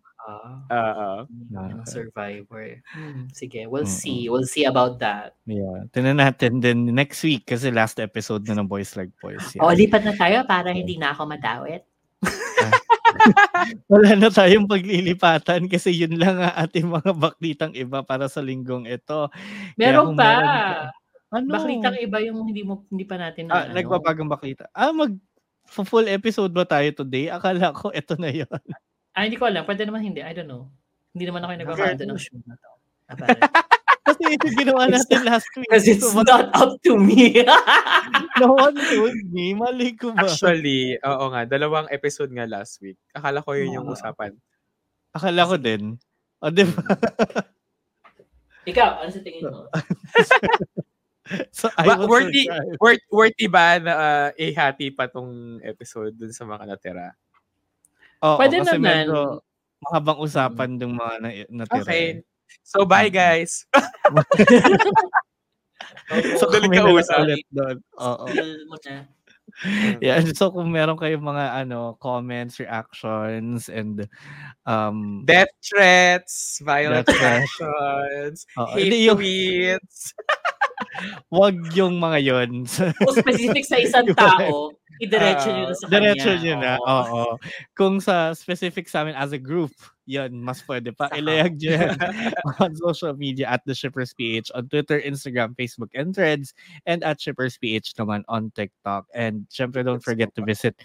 Ah, oo. ng survivor. Hmm, sige, we'll Mm-mm. see. We'll see about that. Yeah. Tinan natin din next week kasi last episode na ng Boys Like Boys. O, Yeah. lipat na tayo para hindi na ako madawit. Wala na tayong paglilipatan kasi yun lang ang ating mga baklitang iba para sa linggong ito. Meron pa. meron Ano? Baklitang iba yung hindi mo hindi pa natin Ah, na ano. nagbabagang baklita. Ah, mag full episode ba tayo today? Akala ko ito na yun. Ah, hindi ko alam. Pwede naman hindi. I don't know. Hindi naman ako yung nagbabanda ng show na to. Apparently. Kasi ito ginawa natin last week. Because it's So, not up to me. no one told me. Mali ko ba? Actually, oo nga, dalawang episode nga last week. Akala ko yun yung Oo. usapan. Akala ko din. O, di ba? Ikaw, ano sa tingin mo? So, I Ba- worthy, worth, worthy ba na uh, ihati pa tong episode dun sa mga natira? Oo, Pwede kasi naman. medyo mahabang usapan ng mga na, natira. Okay. So, bye guys. So, lang kausap. ulit doon. Oo. Yeah, so kung meron kayong mga ano comments, reactions and um Death threats, violent Death threats. actions, Oo, hate tweets. wag yung mga yon. Kung specific sa isang tao, idiretso nyo na sa kanya. Diretso nyo na. Oo. Oo. Kung sa specific sa amin as a group, yon mas pwede pa. Ilayag nyo yan on social media at The Shippers PH on Twitter, Instagram, Facebook, and Threads and at Shippers PH naman on TikTok. And syempre, don't forget to visit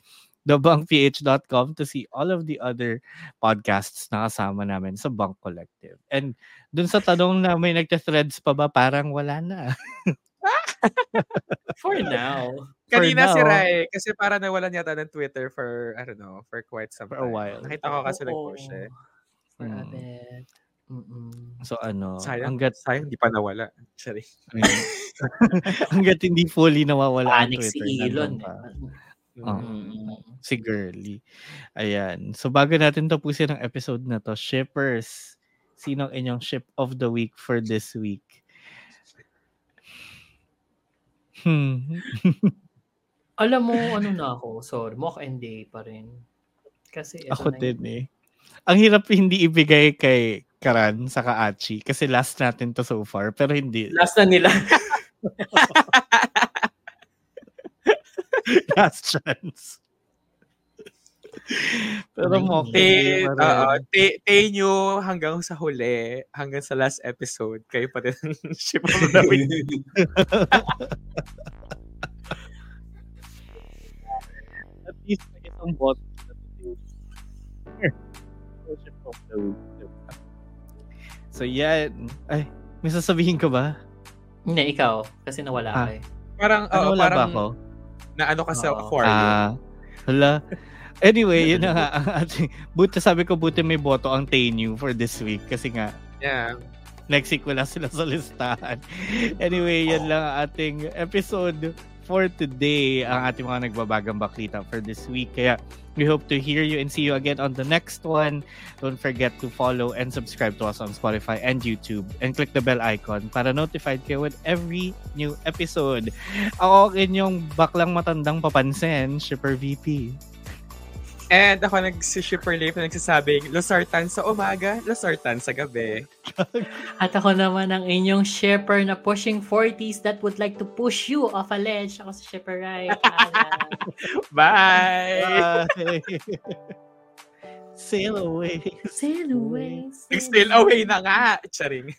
thebunkph.com to see all of the other podcasts na kasama namin sa Bunk Collective. And dun sa tanong na may nagta-threads pa ba, parang wala na. For now. Kanina si. Rai, kasi para nawalan yata ng Twitter for, I don't know, for quite some For a time. while. Nakita ko kasi nag-post siya. eh. For a Mm. Mm-mm. So ano, Sayang, hanggat, sayang, di pa nawala. Sorry. hanggat hindi fully nawawala ang Panic si Twitter. Elon. nandun pa. eh. Mm. si Girly. Ayan. So bago natin tapusin ang episode na to, shippers, sino ang inyong ship of the week for this week? Hmm. Alam mo, ano na ako, sorry, mock and day pa rin. Kasi Ako na din eh. Ang hirap hindi ibigay kay Karan sa Kaachi kasi last natin to so far pero hindi last na nila. last chance. Pero mo Te, okay. oo, te, te nyo hanggang sa huli, hanggang sa last episode, kayo pa rin ang ship of the week. At least may isang bot na ship of the week. So yan. Ay, may sasabihin ka ba? Hindi, ikaw. Kasi nawala Ah. ka eh. Parang, Ano oo, wala ba parang ako? na ano ka sa Oo. aquarium. Ah, hala. Anyway, yun na nga ang buti sabi ko buti may boto ang Tainu for this week kasi nga yeah. next week wala sila sa listahan. Anyway, yan lang ang ating episode for today ang ating mga nagbabagang baklita for this week. Kaya we hope to hear you and see you again on the next one. Don't forget to follow and subscribe to us on Spotify and YouTube and click the bell icon para notified kayo with every new episode. Ako inyong baklang matandang papansin, Shipper VP. And ako nagsishipper life na nagsasabing, Losartan sa umaga, Losartan sa gabi. At ako naman ang inyong shipper na pushing 40s that would like to push you off a ledge. Ako si Shipper Right. Bye! Bye! Sail away. Sail away. Nag-sail away na nga. Charing.